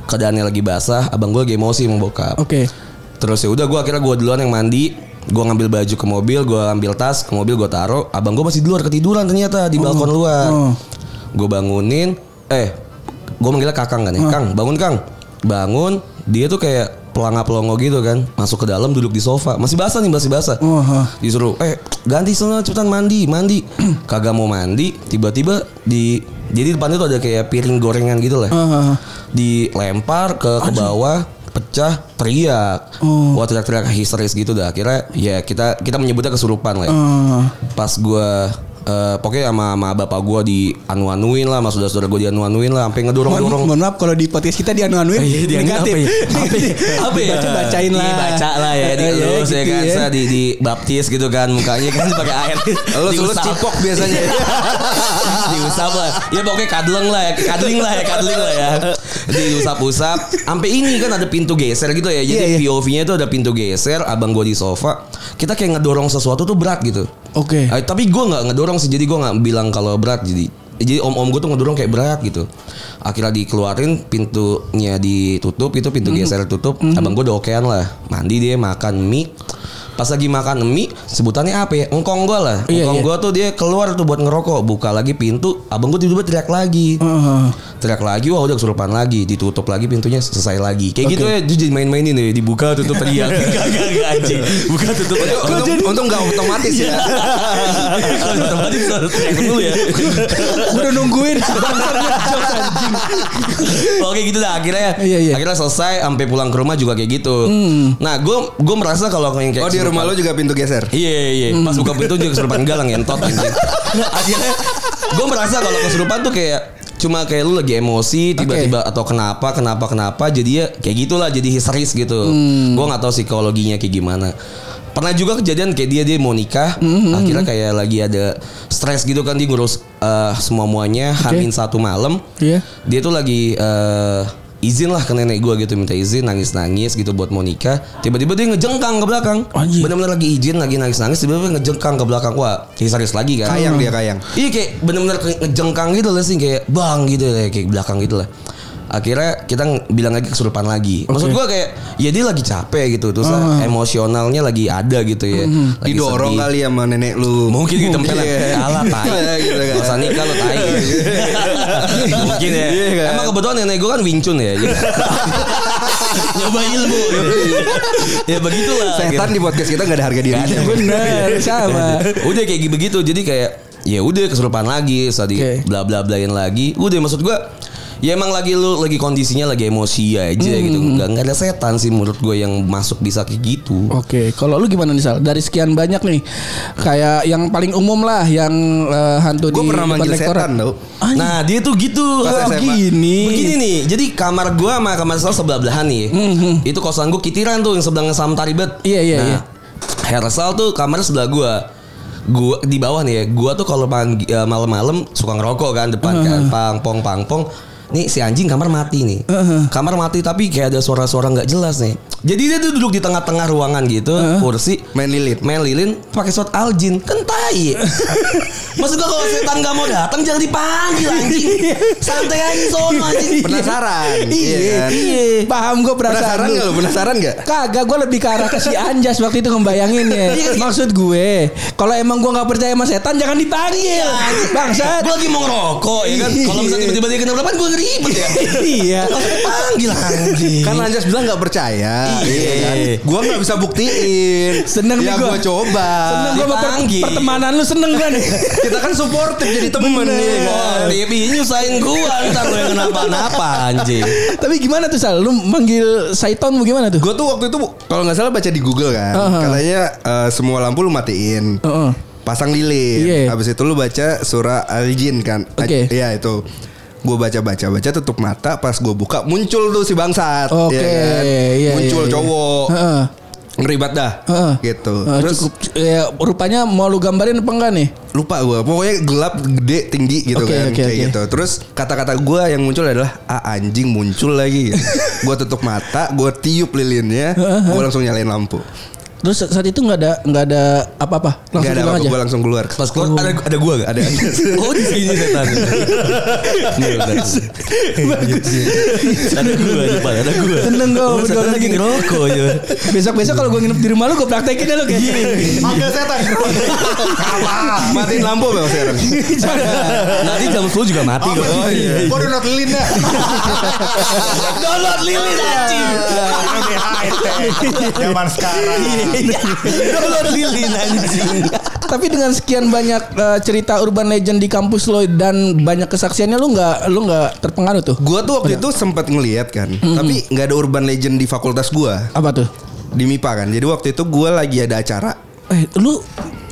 keadaannya lagi basah abang gue lagi emosi mau bokap Oke. Terus ya udah gue akhirnya gue duluan yang mandi, gue ngambil baju ke mobil, gue ambil tas ke mobil gue taruh. Abang gue masih di luar ketiduran ternyata di balkon luar. oh. Gue bangunin, eh gue manggilnya kakang kan ya, Kang bangun Kang, bangun. Dia tuh kayak pelanga pelongo gitu kan, masuk ke dalam duduk di sofa, masih basah nih masih basah. Oh, hah. Disuruh, eh ganti sana cepetan mandi, mandi. Kagak mau mandi, tiba-tiba di jadi depannya tuh ada kayak piring gorengan gitu lah Ah, ah, ah. dilempar ke ke bawah pecah teriak Oh. wah teriak-teriak histeris gitu dah akhirnya ya kita kita menyebutnya kesurupan lah ya. Ah. pas gua eh, pokoknya sama, sama bapak gue di anu-anuin lah, sama saudara-saudara gue di anu-anuin lah, sampai ngedorong-dorong. Mohon, mohon maaf kalau di podcast kita dia anu-anuin Iya, dia negatif. apa ya? Apa ya? Ya? Baca bacain lah. Dibaca lah ya, dielus ya gitu kan, ya. Di, di baptis gitu kan, mukanya kan pakai air. Lu lu cipok biasanya. diusap lah. Ya pokoknya kadleng lah ya, kadling lah ya, kadling lah ya. Diusap-usap. Sampai ini kan ada pintu geser gitu ya. Jadi Iya, iya. POV-nya itu ada pintu geser, abang gue di sofa. Kita kayak ngedorong sesuatu tuh berat gitu. Oke. Eh, tapi gue nggak ngedorong sih, jadi gue nggak bilang kalau berat. Jadi jadi om-om gue tuh ngedorong kayak berat gitu. Akhirnya dikeluarin, pintunya ditutup, itu pintu Mhm. geser tutup. Abang gue udah okean lah, mandi dia makan mie. Pas lagi makan mie, sebutannya apa ya? Engkong gue lah. Iya, Engkong iya. gue tuh dia keluar tuh buat ngerokok, buka lagi pintu. Abang gue tiba-tiba teriak lagi. Heeh. Teriak lagi, wah udah kesurupan lagi, ditutup lagi pintunya selesai lagi. Kayak Oke. gitu ya, jadi main-mainin deh, dibuka tutup teriak. Gak gak gak anjing. Buka tutup teriak. untung, untung gak otomatis ya. Kalau otomatis harus teriak dulu ya. Udah nungguin anjing. Oke gitu dah akhirnya Iya, iya. akhirnya selesai sampai pulang ke rumah juga kayak gitu. Nah gue gue merasa kalau kayak Oh di rumah lo juga pintu geser. Iya iya pas buka pintu juga kesurupan galang ngentot anjing. Akhirnya gue merasa kalau kesurupan tuh kayak cuma kayak lu lagi emosi tiba-tiba atau kenapa kenapa kenapa jadi ya kayak gitulah jadi histeris gitu. Gue nggak tahu psikologinya kayak gimana. Pernah juga kejadian kayak dia dia mau nikah, akhirnya kayak lagi ada stres gitu kan dia ngurus eh, semua muanya, hamin satu malam. Iya. Dia tuh lagi eh, izin lah ke nenek gue gitu minta izin nangis nangis gitu buat mau nikah. Tiba-tiba dia ngejengkang ke belakang. Bener-bener lagi izin lagi nangis nangis tiba-tiba ngejengkang ke belakang. Wah histeris lagi kan. Kayang dia kayang. Iya kayak bener-bener ngejengkang gitu lah sih kayak bang gitu ya kayak belakang gitu lah. Akhirnya kita ng- bilang lagi kesurupan lagi. Maksud gua kayak ya dia lagi capek gitu terus emosionalnya lagi ada gitu ya. Lagi Didorong sedih. kali sama nenek lu. Mungkin gitu kan Iya. Kalah tai Iya, gitu kan. Gak usah nikah lo tai Mungkin ya Iya kan. Emang kebetulan nenek gue kan Wing Chun ya Nyoba ilmu Ya begitulah Setan di podcast kita gak ada harga dirinya. Bener sama. Udah kayak begitu Jadi kayak Ya udah kesurupan lagi Tadi Oke. bla bla blain lagi Udah maksud gue Ya emang lagi lu lagi kondisinya lagi emosi aja gitu. Gak, nggak ada setan sih menurut gue yang masuk bisa kayak gitu. Oke, kalau lu gimana nih Sal? Dari sekian banyak nih, kayak yang paling umum lah, yang eh, hantu Gue di pernah manggil setan tau. Anjing. Nah dia tuh gitu Pas Oh, gini. Begini nih Jadi kamar gua sama kamar Sal sebelah belahan nih Itu kosan gua kitiran tuh Yang sebelahnya sama Taribet Iya, iya, nah, iya. Hersal tuh kamarnya sebelah gua gua di bawah nih ya gua tuh kalau eh, malam-malam suka ngerokok kan depan kan pang pong pang pong nih si anjing kamar mati nih. Kamar mati tapi kayak ada suara-suara nggak jelas nih. Jadi dia tuh duduk di tengah-tengah ruangan gitu kursi. Main lilin. main lilin pakai surat aljin. Kan tai maksud gua kalau setan nggak mau datang jangan dipanggil anjing. Santai aja sono anjing. Penasaran. Iya, kan? iya. Paham gue perasaan Penasaran lu. gak lu? Penasaran gak? Kagak gue lebih ke arah ke si Anjas waktu itu ngebayanginnya Maksud gue Kalau emang gue gak percaya sama setan Jangan dipanggil. Bangsat. Gue lagi mau ngerokok ya kan? Kalau misalnya tiba-tiba dia kenapa gue ribet ya Iya langsung panggil anjing Kan Anjas bilang gak percaya. Iya. kan? Gua gak bisa buktiin. Seneng nih ya gua. gua coba. Seneng gue per- pertemanan lu seneng kan Kita kan supportive jadi temen nih. Oh, TV nyusahin gua ntar yang kenapa-napa anjing. Tapi gimana tuh Sal Lu manggil Saiton gimana tuh Gue tuh waktu itu kalau nggak salah baca di Google kan, Uh-huh. katanya eh, semua lampu lu matiin, Heeh. pasang lilin, Iya. habis itu lu baca surah al-jin kan, Oke. Iya itu. Gue baca baca baca tutup mata pas gue buka muncul tuh si bangsat, Oke, ya kan? iya, muncul iya, iya. cowok, Heeh. ngeribat dah, Heeh. gitu. Eh, Terus cukup ya, rupanya mau lu gambarin apa enggak nih? lupa gue, pokoknya gelap, gede, tinggi gitu Oke, kan, oke, kayak oke. gitu. Terus kata-kata gue yang muncul adalah ah anjing muncul lagi. gue tutup mata, gue tiup lilinnya, gue langsung nyalain lampu. Terus saat itu nggak ada nggak ada apa-apa, langsung Gak ada pulang apa aja. gue langsung keluar. Pas keluar ada ada gua gak? Ada. Oh di sini setan. Nih, udah. ada gua di depan, ada gua. Seneng gua Oh, setan lagi lagi. ngerokok ya. Besok-besok kalau gue nginep di rumah lu gue praktekin deh lu kayak Manggil setan. Matiin lampu bang sekarang. Nanti jam 10 juga mati kok. Oh iya. Gue udah not lilin dah. Download lilin anjing. Lebih high tech. Zaman sekarang. Download lilin anjing. Tapi dengan sekian banyak eh, cerita urban legend di kampus lo dan banyak kesaksiannya lu nggak lu nggak terpengaruh tuh? Gua tuh waktu itu sempat ngeliat kan, tapi nggak ada urban legend di fakultas gua Apa tuh? di MIPA kan. Jadi waktu itu gua lagi ada acara. Eh lu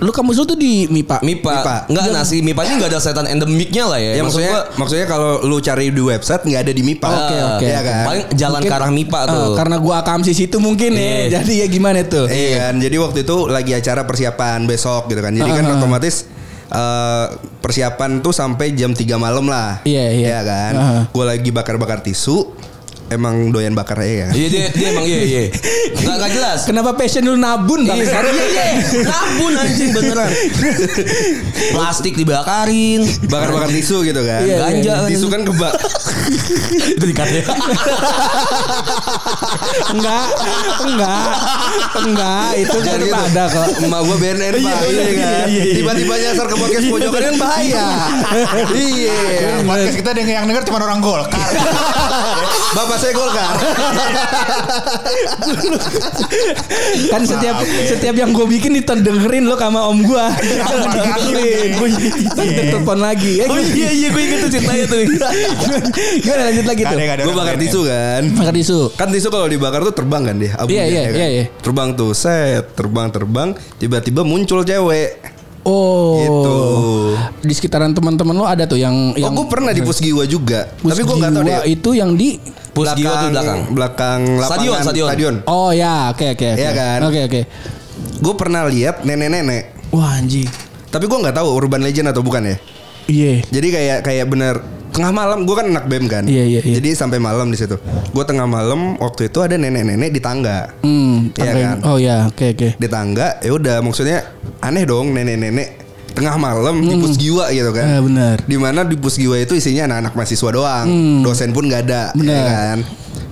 Lu kampus lu tuh di MIPA. MIPA. MIPA. Enggak nasi MIPA ini enggak ada setan endemiknya lah ya. Ya Maksud maksudnya gua, maksudnya kalau lu cari di website nggak ada di MIPA. Oke, eh, oke, Iya oke. kan? Paling jalan Mungkin- ke arah MIPA Eh, tuh. karena gua akamsi situ mungkin ya. Iya. Jadi ya gimana tuh? Iya kan. Jadi waktu itu lagi acara persiapan besok gitu kan. Jadi kan Ah, ah, ah. otomatis eh, persiapan tuh sampai jam 3 malam lah. Iya, iya. kan. Ah, ah. Gue lagi bakar-bakar tisu. Emang doyan bakar ya kan. Iya dia, dia emang iya iya. Enggak enggak jelas. Kenapa passion lu nabun bang? Iya iya. Nabun anjing beneran. Plastik dibakarin. Bakar-bakar tisu gitu kan. Iya, Ganja. Tisu kan kebak. Itu dikatnya. enggak, enggak, enggak. Itu kan gitu. ada kok. Emak gue BNN pak. Iya kan. Tiba-tiba nyasar ke podcast pojokan kan bahaya. Iya. Podcast kita yang yang denger cuma orang Golkar. Bapak saya Golkar. Kan setiap setiap yang gue bikin dengerin lo sama om gue. Dengerin. Gue telepon lagi. Ya, Oh iya iya gue inget tuh ceritanya tuh. Gimana lanjut lagi tuh? Gue bakar tisu kan. Makan tisu. Kan tisu kalau dibakar tuh terbang kan dia abunya, Iya, iya, ya kan? iya, iya. Terbang tuh set Terbang terbang Tiba-tiba muncul cewek Oh. Gitu. Di sekitaran teman-teman lo ada tuh yang Oh yang gue pernah di Pusgiwa juga Tapi gue gak tau Jiwa deh itu yang di Pusgiwa tuh belakang. Belakang Stadion, lapangan stadion. Oh ya, oke oke. Iya kan? Oke oke. Gue pernah lihat nenek-nenek Wah anjing. Tapi gue gak tahu urban legend atau bukan ya Iya. Jadi kayak kayak bener tengah malam gue kan anak bem kan. Iya, iya, iya. Jadi sampai malam di situ. Gue tengah malam waktu itu ada nenek-nenek di tangga. Hmm, Iya kan? Oh ya, oke oke. Di tangga ya udah maksudnya aneh dong nenek-nenek tengah malam di pusgiwa gitu kan. Eh, benar. Di mana di pusgiwa itu isinya anak-anak mahasiswa doang. Dosen pun gak ada. Benar. ya kan?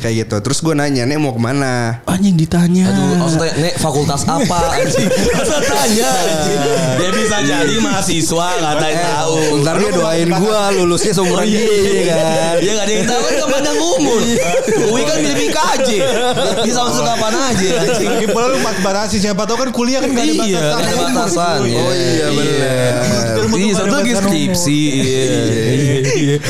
Kayak gitu. Terus gue nanya, "Nek mau ke mana?" Anjing ditanya. Aduh, maksudnya nek fakultas apa anjing? Masa tanya anjing. Dia bisa jadi mahasiswa enggak ada yang tahu. Ntar dia doain gue lulusnya seumuran iya, dia kan. Ya gak ada yang tahu kan gak pandang umur. Ui kan milih PKJ. Bisa masuk kapan aja anjing. Lagi pula lu mat batasi siapa tahu kan kuliah kan gak ada Iya, batasan. gak ada batasan. Oh iya bener. Iya, satu lagi skripsi. Iya.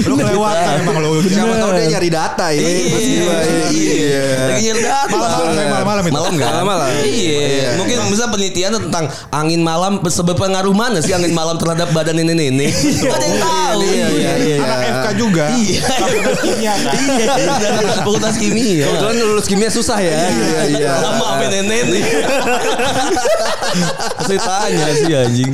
Lu kelewatan emang lu. Siapa tahu dia nyari data ya. Pusgiwa, Iya. Lagi nyari data. Malam-malam, malam-malam itu. Malam kan? Malam-malam. Iya. Mungkin bisa penelitian tentang angin malam seberpengaruh mana sih angin malam terhadap badan nenek-nenek. Gak ada yang tahu. Iya, iya, iya. Anak FK juga. Iya. Fakultas kimia kan. Iya, dari fakultas kimia. Kebetulan lulus kimia susah ya. Iya, iya. Lama apa nenek Saya tanya sih anjing.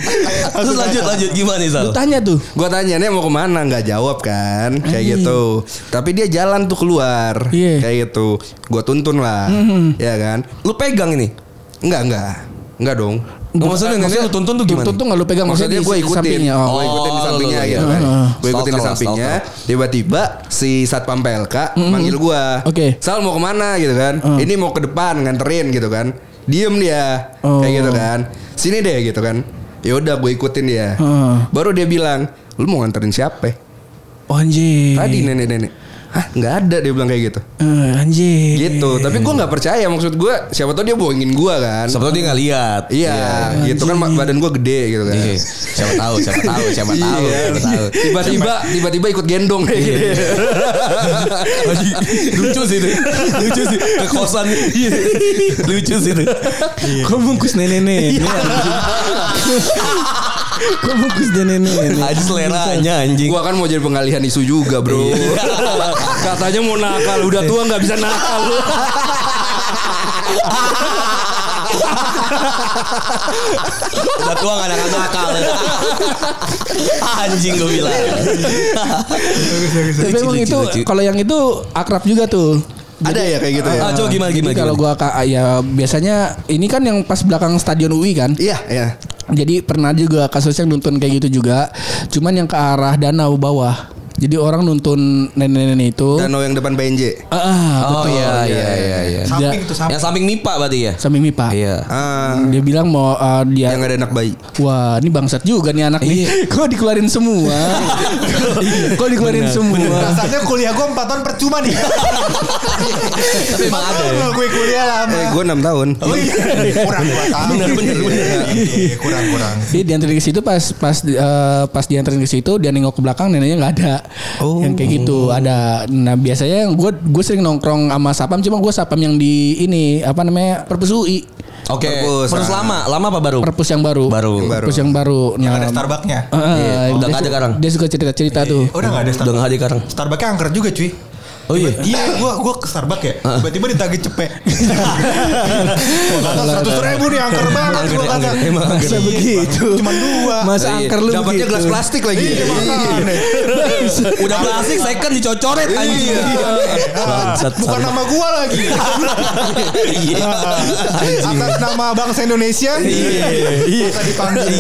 Terus lanjut lanjut gimana nih Sal? Lu tanya tuh. Gua tanya nih mau ke mana nggak jawab kan kayak gitu. Tapi dia jalan tuh keluar Iya. kayak gitu. Gua tuntun lah, ya kan? Lu pegang ini. Enggak enggak enggak dong. Oh, maksudnya nenek lu tuntun tuh gimana? Tuntun nggak lu pegang Maksudnya di gue ikutin, sampingnya. gue Oh. ikutin di Oh, sampingnya gitu lu- kan. Heeh. Gue ikutin di sampingnya. Tiba-tiba si satpam PLK manggil gue. Oke. Sal mau ke mana gitu kan? Ini mau ke depan nganterin gitu kan? Diem dia, Oh. kayak gitu kan? Sini deh gitu kan? Ya udah gue ikutin dia. Heeh. Baru dia bilang, lu mau nganterin siapa? Oh, anjing. Tadi nenek-nenek. Hah nggak ada dia bilang kayak gitu. Eh, anjing. Gitu. Tapi gue nggak percaya maksud gue. Siapa tahu dia bohongin gue kan? Siapa tahu dia nggak lihat. Iya, gitu kan badan gue gede gitu kan. Iya. Siapa tahu, siapa tahu, siapa tahu, Iya. siapa tahu. Tiba-tiba tiba-tiba ikut gendong kayak gitu. Anjing, lucu sih itu. Lucu sih ke kosan. Iya. Lucu sih itu. Kok bungkus nenek-nenek? Kok bungkus nenek-nenek? Aja seleranya anjing. Gua kan mau jadi pengalihan isu juga, Bro. Katanya mau nakal, udah tua nggak bisa nakal lu. Udah tua gak ada nakal. Anjing gue bilang. Tapi emang itu kalau yang itu akrab juga tuh. Ada ya kayak gitu ya? Ah, coba gimana Jadi gimana. kalau gua ya biasanya ini kan yang pas belakang stadion UI kan. Iya, iya. Jadi pernah juga kasusnya nuntun kayak gitu juga. Cuman yang ke arah danau bawah. Jadi orang nuntun nenek-nenek itu. Danau yang depan PNJ. Ah, ah, Oh betul. iya iya iya iya. Samping Dia- tuh samping. Yang samping MIPA berarti ya? Samping MIPA. Iya. Ah, Dia bilang mau uh, dia yang ada anak bayi. Wah, ini bangsat juga nih anak nih. Iya. Kok dikeluarin semua? Kok dikeluarin semua? Rasanya kuliah gue 4 tahun percuma nih. Tapi emang ada ya. gue kuliah lama. Eh, gue 6 tahun. Oh iya. Kurang 2 tahun. Bener, bener, bener. Iya, Kurang kurang. Jadi dianterin ke situ pas pas eh, pas dianterin ke situ dia nengok ke belakang neneknya nggak ada. Oh. Yang kayak gitu ada. Nah biasanya gue gue sering nongkrong sama sapam cuma gue sapam yang di ini apa namanya perpus UI. Oke. Perpus, Perpus ah. lama, lama apa baru? Perpus yang baru. Baru. Yang baru. Perpus yang baru. Yang Nah, ada Starbucksnya. eh, eh, Iya, udah nggak ada sekarang. Dia suka cerita-cerita tuh. Oh, udah nggak ada Udah Starbucks. nggak ada sekarang. Starbucksnya angker juga cuy. Oh iya. Iya, gua gua ke Starbucks ya. Tiba-tiba ditagih cepet. Seratus ribu nih angker banget gua. Emang angker. Begitu? Cuma dua. Masa Iya. angker lu Dapatnya gelas plastik lagi. Iya. Udah plastik second dicocoret anjing. Bangsat, Bukan nama gua lagi. Iya. Atas nama bangsa Indonesia. Iya. Bisa dipanggil.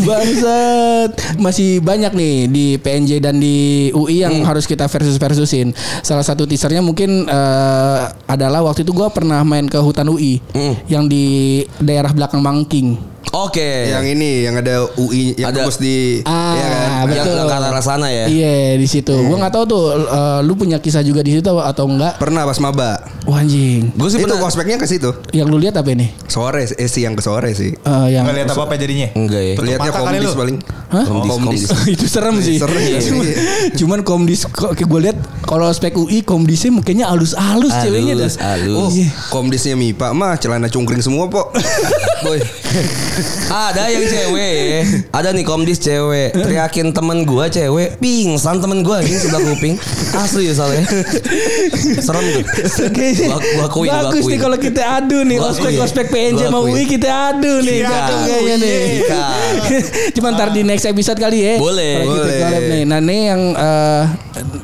Bangsat. Masih banyak nih di PNJ dan di UI yang harus kita versus versusin. Salah satu teasernya mungkin eh, adalah waktu itu gua pernah main ke hutan UI yang di daerah belakang Mangking. Oke. Yang ini yang ada UI yang Ada- di Ah, ya kan? Yang betul. ke arah sana ya. Iya di situ. Gua nggak tahu tuh eh, lu punya kisah juga di situ atau enggak? Pernah pas maba. Wah anjing. Gue sih Itu pernah. ospeknya ke situ. Yang lu lihat apa ini? Sore eh siang ke sore sih. Eh, yang lihat apa-apa jadinya. Enggak ya. Tutup Lihatnya komdis paling. Hah? Komdis, komdis. itu serem sih. Serem, iya. cuman, cuman komdis kok gue lihat kalau spek UI komdisnya mukanya halus-halus Halus, ceweknya dah. halus. Oh, Iya. komdisnya Mipa mah celana cungkring semua, Pok. Boy. Ada yang cewek ya. Ada nih komdis cewek. Teriakin temen gua cewek. Pingsan temen gua anjing sebelah kuping. Asli ya soalnya. Serem tuh. Gua- gua akuin, Bagus nih kalau kita adu nih ospek ospek PNJ akuin. UI kita adu nih. Cakep kayaknya nih. Cuman ntar di next episode kali ya. Boleh. Boleh. nih. Nah nih yang eh,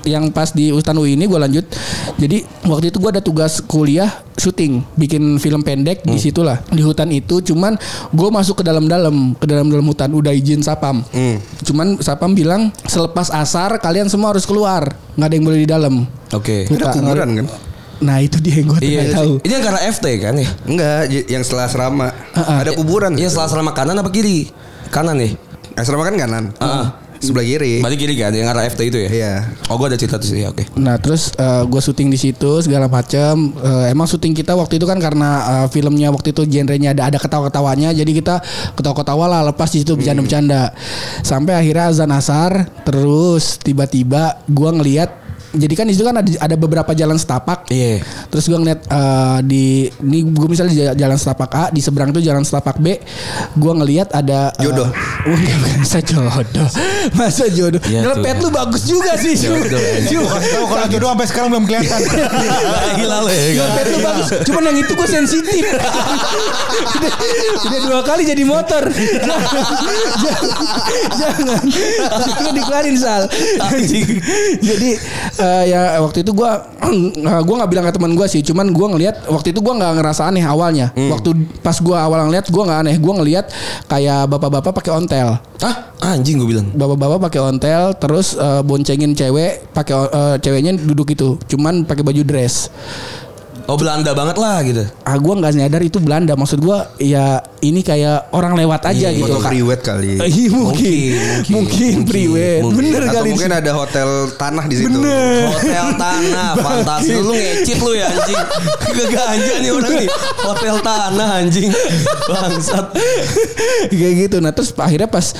yang pas di Ustan UI ini gue lanjut. Jadi waktu itu gue ada tugas kuliah syuting bikin film pendek Hmm. di situlah di hutan itu. Cuman gue masuk ke dalam-dalam ke dalam-dalam hutan udah izin sapam. Hmm. Cuman sapam bilang selepas asar kalian semua harus keluar. nggak ada yang boleh di dalam. Oke. Ada Nggak- kuburan kan? Nah itu dia yang gue Iya tidak sih. tahu. Ini yang karena FT kan ya? Enggak, yang setelah asrama. Ah, Ada kuburan. Iya setelah selama kanan apa kiri? Kanan nih. Asrama kan kanan. Ah. Sebelah kiri. Berarti kiri kan yang arah FT itu ya? Iya. Oh gue ada cerita tuh sih. Oke. Nah terus gue syuting di situ segala macam. Eh, emang syuting kita waktu itu kan karena eh, filmnya waktu itu genrenya ada ada ketawa-ketawanya, jadi kita ketawa-ketawa lah lepas di situ bercanda-bercanda. Sampai akhirnya azan asar, terus tiba-tiba gue ngelihat. Jadi kan di situ kan ada, ada beberapa jalan setapak. Iya. Terus gue ngeliat eh, di ini gue misalnya di jalan setapak A, di seberang itu jalan setapak B, gue ngeliat ada eh, Jodoh. Wah, masa jodoh, masa jodoh. Iya, Ngelepet tuh. lu bagus juga sih. Jodoh, Cuma- Kasih tahu kalau jodoh sampai sekarang belum kelihatan. Gila lo ya. Ngelepet lu bagus. Cuman yang itu gue sensitif. udah, udah dua kali jadi motor. jangan, jangan. Lu dikeluarin sal. jadi eh, ya waktu itu gue gue nggak bilang ke teman gue sih. Cuman gue ngelihat waktu itu gue nggak ngerasa aneh awalnya. Waktu pas gue awal ngeliat gue nggak aneh. Gue ngelihat kayak bapak-bapak pakai ontel. Ah anjing gue bilang. Bapak-bapak pakai ontel terus eh, boncengin cewek pakai eh, ceweknya duduk itu. Cuman pakai baju dress. Oh Belanda banget lah gitu. ah gue nggak nyadar itu Belanda maksud gue ya ini kayak orang lewat aja gitu Foto priwet kali. Eh, Iya mungkin Mungkin, mungkin, mungkin, priwet mungkin. bener Atau kali mungkin ada hotel tanah di situ. bener Hotel tanah fantasi lu ngecit lu ya anjing. Keganja nih orang nih. Hotel tanah anjing. Bangsat. kayak gitu nah terus akhirnya pas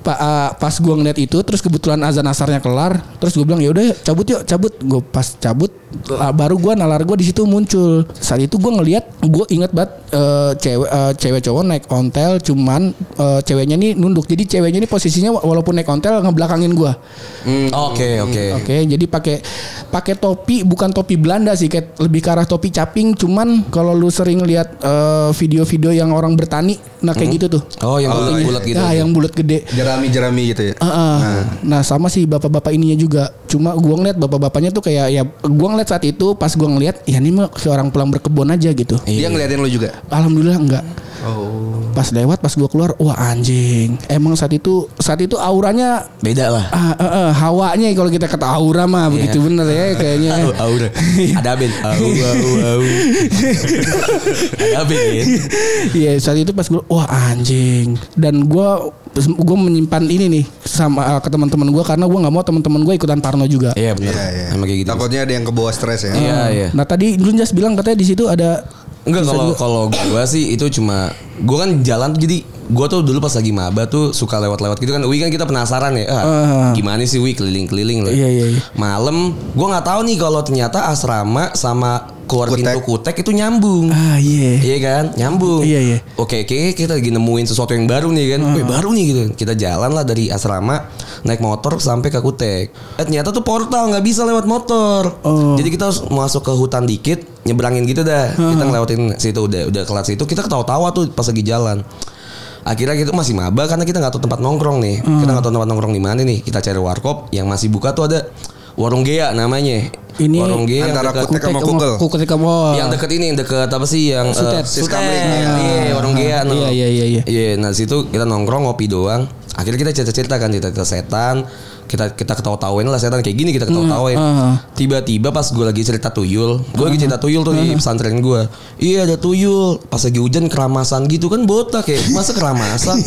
pa- ah, pas gue ngeliat itu terus kebetulan azan asarnya kelar terus gue bilang ya udah cabut yuk cabut gue pas cabut baru gue nalar gue di situ muncul saat itu gue ngeliat gue inget banget eh, cewek eh, cewek cowok naik ontel cuman eh, ceweknya nih nunduk jadi ceweknya ini posisinya wa- walaupun naik ontel ngebelakangin gue Oke oke. Oke, jadi pakai pakai topi bukan topi Belanda sih, kayak lebih ke arah topi caping. Cuman kalau lu sering lihat eh, video-video yang orang bertani, nah kayak gitu tuh. Oh yang Oh, bulat-bulat gitu. Nah, yang bulat gede. Jerami-jerami gitu ya. Ah, ah. Nah. sama sih bapak-bapak ininya juga. Cuma gua ngeliat bapak-bapaknya tuh kayak ya gua ngeliat saat itu pas gua ngeliat ya ini mah seorang pulang berkebun aja gitu. Dia ngeliatin lu juga. Alhamdulillah enggak. Oh. Pas lewat pas gua keluar wah anjing. Emang saat itu saat itu auranya Beda lah. ah, ah, ah, hawanya kalau kita kata aura mah begitu bener ya kayaknya. Au, aura. Ada Ben. Au au au. Ada Ben ya. Iya saat itu pas gue wah anjing dan gue gue menyimpan ini nih sama uh, ke teman-teman gue karena gue nggak mau teman-teman gue ikutan Parno juga. Iya benar. Iya, iya. Emang kayak gitu. Takutnya ada yang kebawa stres ya. Iya iya. Nah tadi Lunjas bilang katanya di situ ada Enggak kalau kalau gua sih itu cuma gua kan jalan jadi Gue tuh dulu pas lagi maba tuh suka lewat-lewat gitu kan. Wi kan kita penasaran ya. Ah, Ah. Gimana sih Wi keliling-keliling loh. Iya, iya, iya. Malam gue nggak tahu nih kalau ternyata asrama sama keluar Kutek. pintu kutek itu nyambung. Ah iya. Iya kan, nyambung. Iya, iya. Oke, kayaknya kita lagi nemuin sesuatu yang baru nih kan. Wih, baru nih gitu. Kita jalan lah dari asrama naik motor sampai ke Kutek. Eh, ternyata tuh portal nggak bisa lewat motor. Oh. Jadi kita harus masuk ke hutan dikit, nyebrangin gitu dah. Kita ngelewatin situ udah udah kelar situ. Kita ketawa-tawa tuh pas lagi jalan. Akhirnya kita masih maba karena kita nggak tahu tempat nongkrong nih. Kita nggak tahu tempat nongkrong di mana nih. Kita cari warkop yang masih buka tuh ada Warung Gea namanya. Ini Warung Gea yang antara dekat- Kutek sama Kugel. Kutek sama yang deket ini yang deket apa sih yang Sutet. Sis Sutet. Kamling, ya. Iya, warung Gea no. Iya, iya, iya, iya. Iya, nah situ kita nongkrong ngopi doang. Akhirnya kita cerita-cerita kan cerita-cerita setan. Kita kita ketawa-tawain lah setan kayak gini kita ketawa-tawain. Ah. Tiba-tiba pas gue lagi cerita tuyul, gue lagi cerita tuyul tuh di pesantren gue. Iya ada tuyul. Pas lagi hujan keramasan gitu kan botak kayak masa keramasan.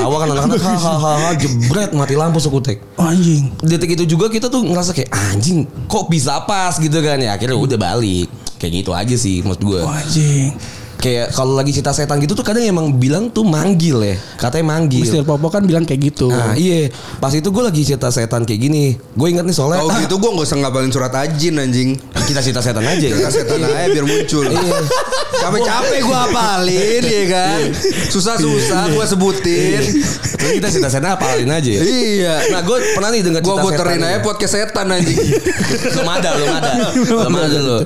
Tawa kan anak-anak hahaha jebret mati lampu sekutek anjing. detik itu juga kita tuh ngerasa kayak anjing kok bisa pas gitu kan ya akhirnya udah balik kayak gitu aja sih maksud gue anjing. Kayak kalau lagi cerita setan gitu tuh kadang emang bilang tuh manggil ya katanya manggil Mister Popo kan bilang kayak gitu. nah iya pas itu gue lagi cerita setan kayak gini gue inget nih soalnya Oh gitu gue gak usah ngapalin surat ajin anjing. kita cerita setan aja ya Kita setan aja biar muncul. Capek-capek gue apalin ya kan. Susah-susah gue sebutin. Jadi kita cerita setan apalin aja ya Iya. nah gue pernah nih denger Gue cerita puterin setan aja ya. podcast setan anjing. belum ada belum ada belum ada dulu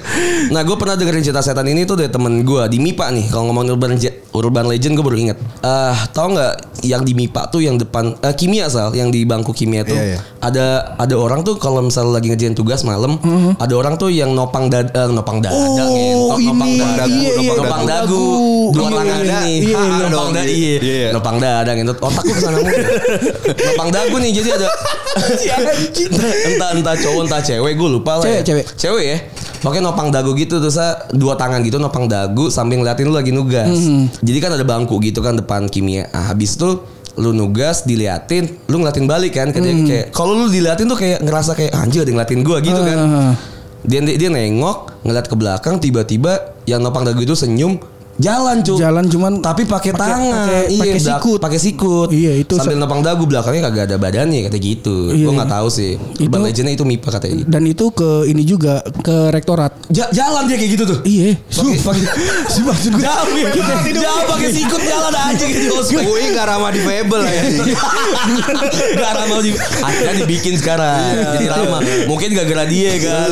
nah gue pernah dengerin cerita setan ini tuh dari temen gue di MIPA nih kalau ngomongin urban urban legend gue baru inget eh tau nggak yang di MIPA tuh yang depan eh, kimia sal yang di bangku kimia tuh Iya, iya. ada ada orang tuh kalau misalnya lagi ngerjain tugas malam ada orang tuh yang nopang dada eh, nopang dada Oh, nopang ini. dagu Iya, iya, nopang nopang dagu dagu. dua Iya, tangan iya, ini iya, iya. nopang dada iya Iya. nopang dada ngentot otakku ke sana mulu nopang dagu nih jadi ada entah entah cowok entah cewek gue lupa lah Cewek, ya. cewek. cewek ya Pokoknya nopang dagu gitu terus ah, dua tangan gitu nopang dagu sambil ngeliatin lu lagi nugas. Jadi kan ada bangku gitu kan depan kimia. Ah, habis itu lu nugas diliatin, lu ngeliatin balik kan kayak kayak kalau lu diliatin tuh kayak ngerasa kayak anjir ada ngeliatin gua gitu kan. Ah. Dia dia nengok, ngeliat ke belakang tiba-tiba yang nopang dagu itu senyum jalan cuy Jalan cuman tapi pakai tangan. pakai- iya pakai sikut. pakai sikut. Iya, itu sambil nopang dagu belakangnya kagak ada badannya kata gitu. Iya, gua iya. nggak tahu sih. Itu- Urban legendnya itu mipa katanya gitu. Dan itu ke ini juga ke rektorat. Ja- jalan dia kayak gitu tuh? Iya. Pakai pakai Si maksud gue. jauh ya. Jauh pakai sikut jalan aja gitu. Gue gak ramah di Fable ya. Gak ramah di akhirnya dibikin sekarang jadi ramah mungkin gak gara dia kan.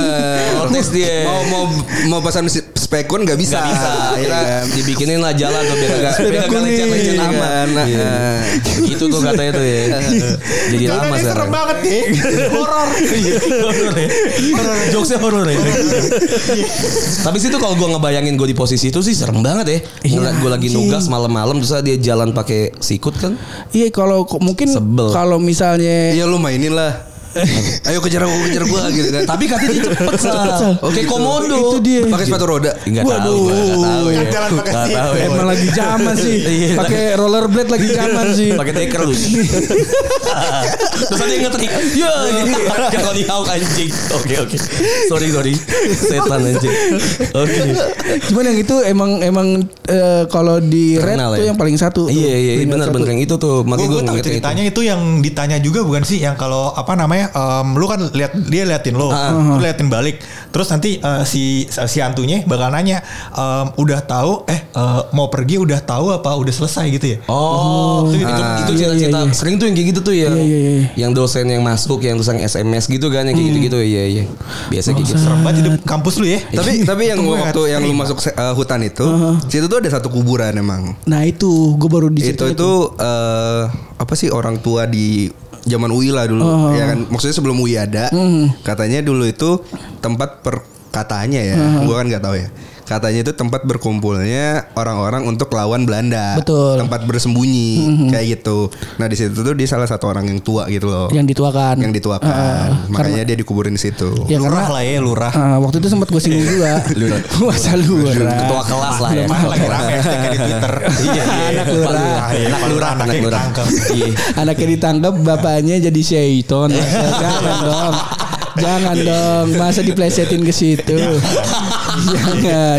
Protes dia. Mau mau mau pesan spekun gak bisa. Gak bisa Iya akhirnya kan? dibikinin lah jalan tuh biar agak biar agak kuning. lecet lecet Iya amat kan? Iya. gitu tuh katanya tuh ya jadi lama ini serem sekarang banget nih. Horor. horor ya jokesnya horor ya tapi situ kalau gue ngebayangin gue di posisi itu sih serem banget ya ngeliat gue lagi nugas malam-malam terus dia jalan pakai sikut kan Iya kalau mungkin Sebel. kalau misalnya Iya lu mainin lah. Ayo kejar gua kejar gua gitu kan. tapi katanya dia cepet sal oke komodo Itu dia. Pakai sepatu roda. Enggak tahu, gua nggak tahu ya. Jalan pakai tahu ya. emang lagi zaman sih. Iya. Pakai rollerblade lagi zaman sih. pakai deker lu. Terus ada yang ngetrik. Ya, kalau di hauk anjing. Oke, oke. Sorry, sorry. Setan anjing. Oke. Cuman yang itu emang emang eh, kalau di red tuh ya? yang paling satu. Iya, iya, benar satu. benar yang itu tuh. Makanya itu. ceritanya itu. yang ditanya juga bukan sih yang kalau apa namanya em, lu kan lihat dia liatin lo, Ah. lu liatin balik, terus nanti eh, si si antunya bakal nanya em, udah tahu eh eh, mau pergi udah tahu apa udah selesai gitu ya? Oh, itu, itu, Ah. itu Iya, cerita-cerita iya, iya. sering tuh yang kayak gitu tuh ya. Iya, iya, iya. Yang dosen yang masuk, yang terus yang SMS gitu kan, yang kayak gitu-gitu. Iya, iya. Biasa kayak gitu. Serem banget hidup kampus lu ya. Tapi tapi yang waktu nggak yang lu masuk eh, hutan itu, situ tuh ada satu kuburan emang. Nah itu gue baru di Itu itu eh, apa sih orang tua di zaman UI lah dulu, ya kan? Maksudnya sebelum UI ada, katanya dulu itu tempat per katanya ya, gua kan nggak tahu ya. Katanya itu tempat berkumpulnya orang-orang untuk lawan Belanda. Betul. Tempat bersembunyi kayak gitu. Nah di situ tuh dia salah satu orang yang tua gitu loh. yang dituakan. yang dituakan. Ah, Makanya dia dikuburin di situ. Ya lurah karena lah ya lurah. ah, waktu itu sempat gue singgung juga. Masa lurah. Ketua kelas lah ya. Lagi rame di Twitter. Iya, iya. Anak lurah. Anak lurah, anak lurah. Iya. Anaknya ditangkap, bapaknya jadi syaiton. Jangan dong. Jangan dong, masa diplesetin ke situ. Jangan.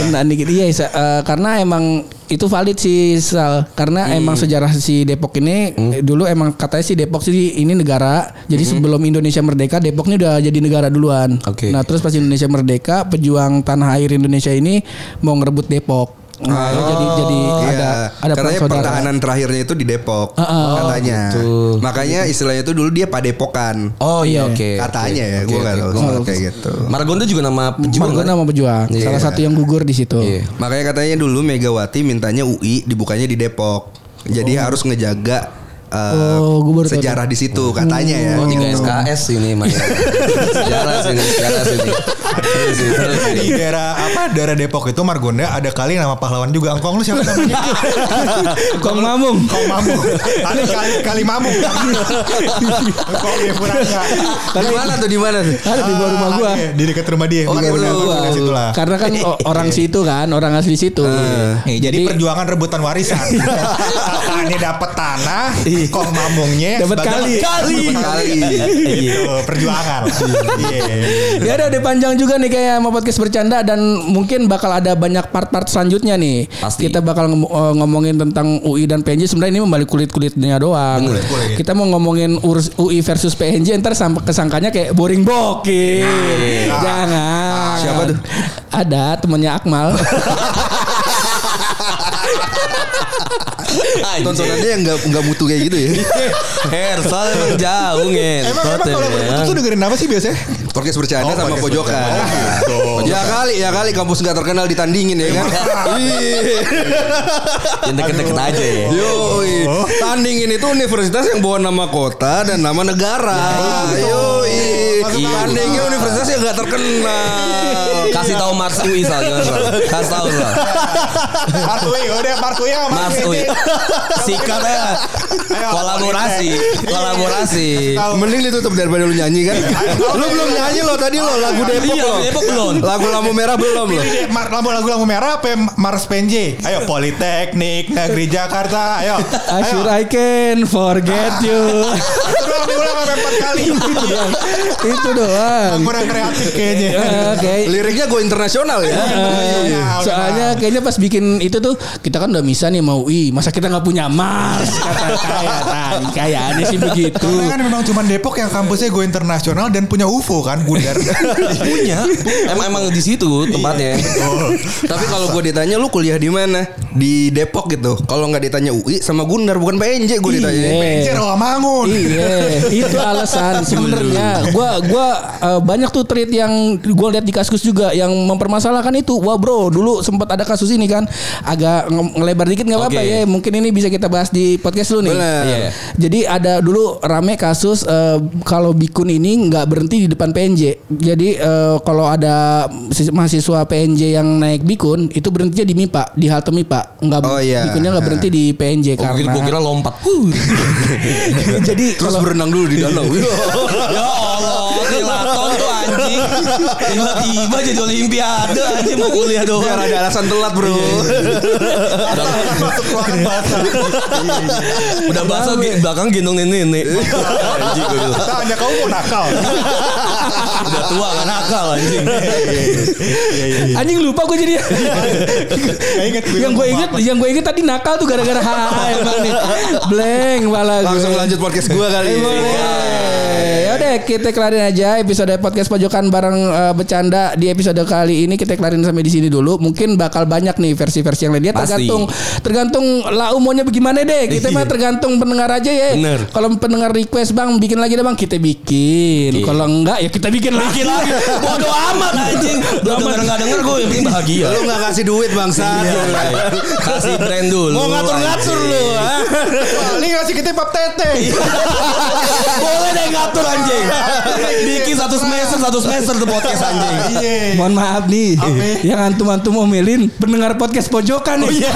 Kena dikit. Iya. Eh, karena emang itu valid sih Sal. Karena Hmm. emang sejarah si Depok ini eh, dulu emang katanya si Depok sih ini negara. Jadi sebelum Indonesia merdeka Depok ini udah jadi negara duluan. Hmm. Oke. Nah, terus pas Indonesia merdeka, pejuang tanah air Indonesia ini mau ngerebut Depok. Nah, jadi jadi Iya, ada ada katanya saudara. pertahanan terakhirnya itu di Depok, Heeh. katanya. gitu. Makanya istilahnya itu dulu dia padepokan. Oh iya oke. katanya oke, ya, oke, gue nggak oke. tahu Gua soal nggak kayak gitu. Margonda juga nama pejuang. Margonda kan? nama pejuang. Iya. Salah satu yang gugur di situ. Iya. Makanya katanya dulu Megawati mintanya UI dibukanya di Depok. Jadi harus ngejaga uh, Oh, gue baru tahu sejarah di situ katanya ya. Oh tiga SKS ini mah. sejarah sini, sejarah sini. Di daerah apa? Daerah Depok itu Margonda ada kali nama pahlawan juga. Engkong lu siapa namanya? Kong Mamung. Kong Mamung. Ada kali kali Mamung. Engkong ya Puranga. Di mana tuh di mana tuh? Ada di bawah rumah gua. Di dekat rumah dia. Oh, Margonda, gitu. Margonda situ lah. Karena kan orang situ kan, orang asli situ. Nih, jadi, perjuangan rebutan warisan. Kakaknya dapat tanah, kong mamungnya Dapat kali. Kali. Kali. Gitu, perjuangan. Iya. Ya ada ada panjang juga nih kayak mau podcast bercanda dan mungkin bakal ada banyak part-part selanjutnya nih. Pasti. Kita bakal eh, ngomongin tentang UI dan PNJ sebenarnya ini membalik kulit-kulitnya doang. Kulit-kulit. Kita mau ngomongin UI versus PNJ ntar sampai kesangkanya kayak boring bokeh. Jangan. Siapa tuh? Ada temennya Akmal. Tontonannya yang nggak nggak mutu kayak gitu ya. Hersal emang jauh ngen. Emang emang kalau begitu tuh dengerin apa sih biasanya? Podcast bercanda Oh, sama podcast pojokan. bercanda. Oh, gitu. Ya kali, ya kali kampus nggak terkenal ditandingin ya kan. Iya. Yang deket-deket aja ya. Yoi. Tandingin itu universitas yang bawa nama kota dan nama negara. Yoi. Tandingin universitas yang nggak terkenal. Kasih tahu Mars UI Sal. Kasih tahu Sal. Martui, udah Martui sama Mars UI. Sikat ya. Kolaborasi, kolaborasi. Mending ditutup daripada lu nyanyi kan. Lu belum nyanyi lo tadi lo lagu Depok Iya, lo. Depok belum. Lagu lampu merah belum lo. Lampu lagu lampu merah apa Mars PNJ? Ayo Politeknik Negeri Jakarta. Ayo. I sure I can forget you. Itu doang diulang sampai empat kali. itu doang. Itu doang. Kurang kreatif kayaknya. Oke. Liriknya go internasional ya. Iya, Soalnya kayaknya pas bikin itu tuh kita kan udah bisa nih mau UI, masa kita nggak punya Mars kata kayak tadi kayaknya sih begitu. Karena kan memang cuma Depok yang kampusnya go internasional dan punya UFO kan Gundar. Punya. Emang emang di situ tempatnya. Tapi kalau gue ditanya lu kuliah di mana? Di Depok gitu. Kalau nggak ditanya UI sama Gundar bukan PNJ gue ditanya. Iya. PNJ Rawamangun. Iya, itu alasan sebenarnya. Gua gua eh, banyak tuh tweet yang gua lihat di Kaskus juga yang mempermasalahkan itu. Wah, Bro, dulu sempat ada kasus ini kan. Agak nge- ngelebar dikit nggak apa-apa Oke. ya. Mungkin ini bisa kita bahas di podcast lu nih. Benar. Iya. Jadi ada dulu rame kasus eh, kalau bikun ini nggak berhenti di depan PNJ. Jadi eh, kalau ada sis- mahasiswa PNJ yang naik bikun itu berhentinya di MIPA, di halte MIPA. Nggak Oh, iya. bikunnya nggak berhenti di PNJ Gue gua karena kira lompat. Jadi Terus kalau berenang dulu di danau. ya Allah, tuh anjing. Tiba-tiba jadi olimpiade anjing mau kuliah Biar doang. ada alasan telat bro. Masuk ruangan basah. Udah basah di belakang gendong nenek-nenek. Anjing gua bilang. Tanya kamu mau nakal. Udah tua gak nakal anjing. Anjing lupa gue jadi. Yang gue inget, yang gue inget tadi nakal tuh gara-gara haha emang nih. Blank malah gue. Langsung lanjut podcast gue kali. Eh, boleh. Ya udah kita kelarin aja episode podcast pojokan bareng eh, bercanda di episode kali ini kita kelarin sampai di sini dulu. Mungkin bakal banyak nih versi-versi yang lain. Dia Pasti. tergantung tergantung lau maunya bagaimana deh. Kita mah tergantung pendengar aja ya. Kalau pendengar request bang bikin lagi deh bang kita bikin. Kalau enggak ya kita bikin lagi lagi. Bodoh amat anjing. Udah denger gak denger gue yang penting bahagia. Lu nggak kasih duit bangsa. Kasih brand dulu. Mau ngatur-ngatur lu. Paling ngasih kita pap tete. Boleh deh ngatur anjing. Bikin satu semester satu semester tuh podcast anjing. Iya. Mohon maaf nih, yang antum-antum omelin pendengar podcast pojokan nih.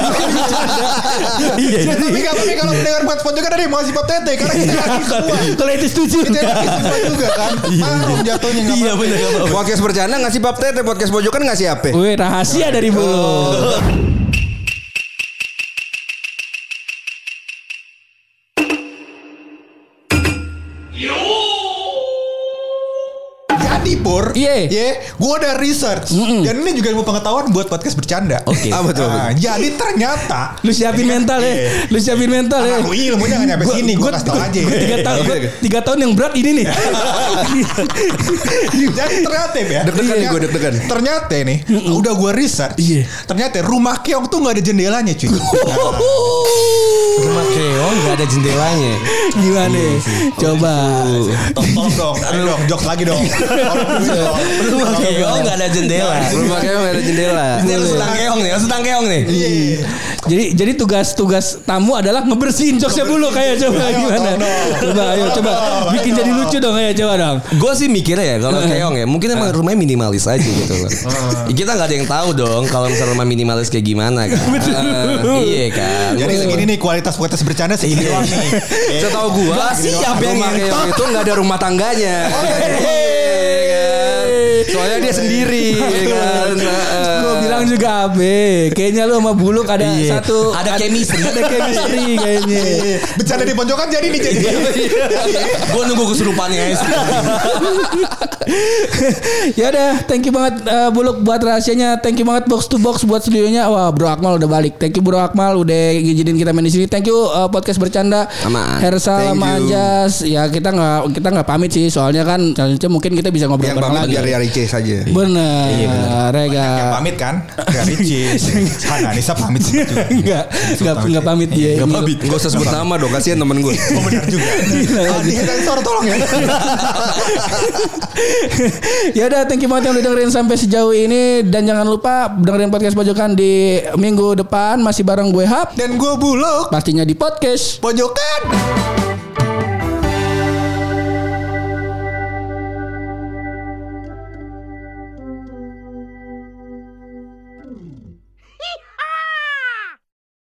Iya. Tapi gak apa-apa kalau mendengar buat spot juga dari mau ngasih pap tete karena kita yakin semua. Kalau itu setuju. Kita semua juga kan. Marum jatuhnya Iya apa-apa. Podcast bercanda ngasih bab tete, podcast pojokan ngasih apa? Wih rahasia dari Iya. Iya, gue ada research dan ini juga ilmu pengetahuan buat podcast bercanda. Oke. Apa tuh? Nah, jadi ternyata Lu siapin mental ya. Iya. Lu siapin mental ya. Anak lu ilmunya nggak nyampe sini, gue kasih tau aja. Gua tiga tahun, tiga tahun yang berat ini nih. Jadi ternyata ya. Deg-degan gue deg-degan. Ternyata nih, udah gue research. Iya. Ternyata rumah keong tuh nggak ada jendelanya cuy. Rumah keong nggak ada jendelanya. Gimana? Coba. Tolong dong, ayo dong, jokes lagi dong. Rumah keong nggak ada jendela. Rumah kayak nggak ada jendela. Ini harus tentang keong nih, harus tentang keong nih. Iya. Jadi jadi tugas tugas tamu adalah ngebersihin jokesnya dulu kayak coba gimana? Coba ayo coba bikin jadi lucu dong kayak coba dong. Gue sih mikirnya ya kalau keong ya mungkin emang rumahnya minimalis aja gitu loh. Ya, kita nggak ada yang tahu dong kalau misalnya rumah minimalis kayak gimana kan. iya kan. Jadi segini nih kualitas podcast bercanda segini doang nih. Setahu gua Gak siap yang keong itu nggak ada rumah tangganya. Iya? Soalnya dia sendiri ya kan. Gue bilang juga abe, kayaknya lu sama Buluk ada Iya. satu Ada chemistry. ada chemistry kayaknya. Iya. Bercanda di ponjokan jadi nih jadi. Gue nunggu kesurupannya guys. ya udah, thank you banget eh, Buluk buat rahasianya. Thank you banget box to box buat studionya. Wah, Bro Akmal udah balik. Thank you Bro Akmal udah ngizinin kita main di sini. Thank you eh, podcast bercanda. Thank you. Manjas. Ya kita nggak kita nggak pamit sih soalnya kan selanjutnya mungkin kita bisa ngobrol Yang bareng lagi. dari Ari C saja. Bener, Rega. Yang pamit kan? Gak Ricis. Hana Nisa pamit sih juga. Enggak, enggak enggak pamit dia. Gak pamit. Gak usah sebut nama dong. Kasihan temen gue. Oh benar juga. Ah, di sensor tolong ya. ya udah thank you banget yang udah dengerin sampai sejauh ini dan jangan lupa dengerin podcast pojokan di minggu depan masih bareng gue Hap Dan gue buluk. pastinya di podcast Pojokan.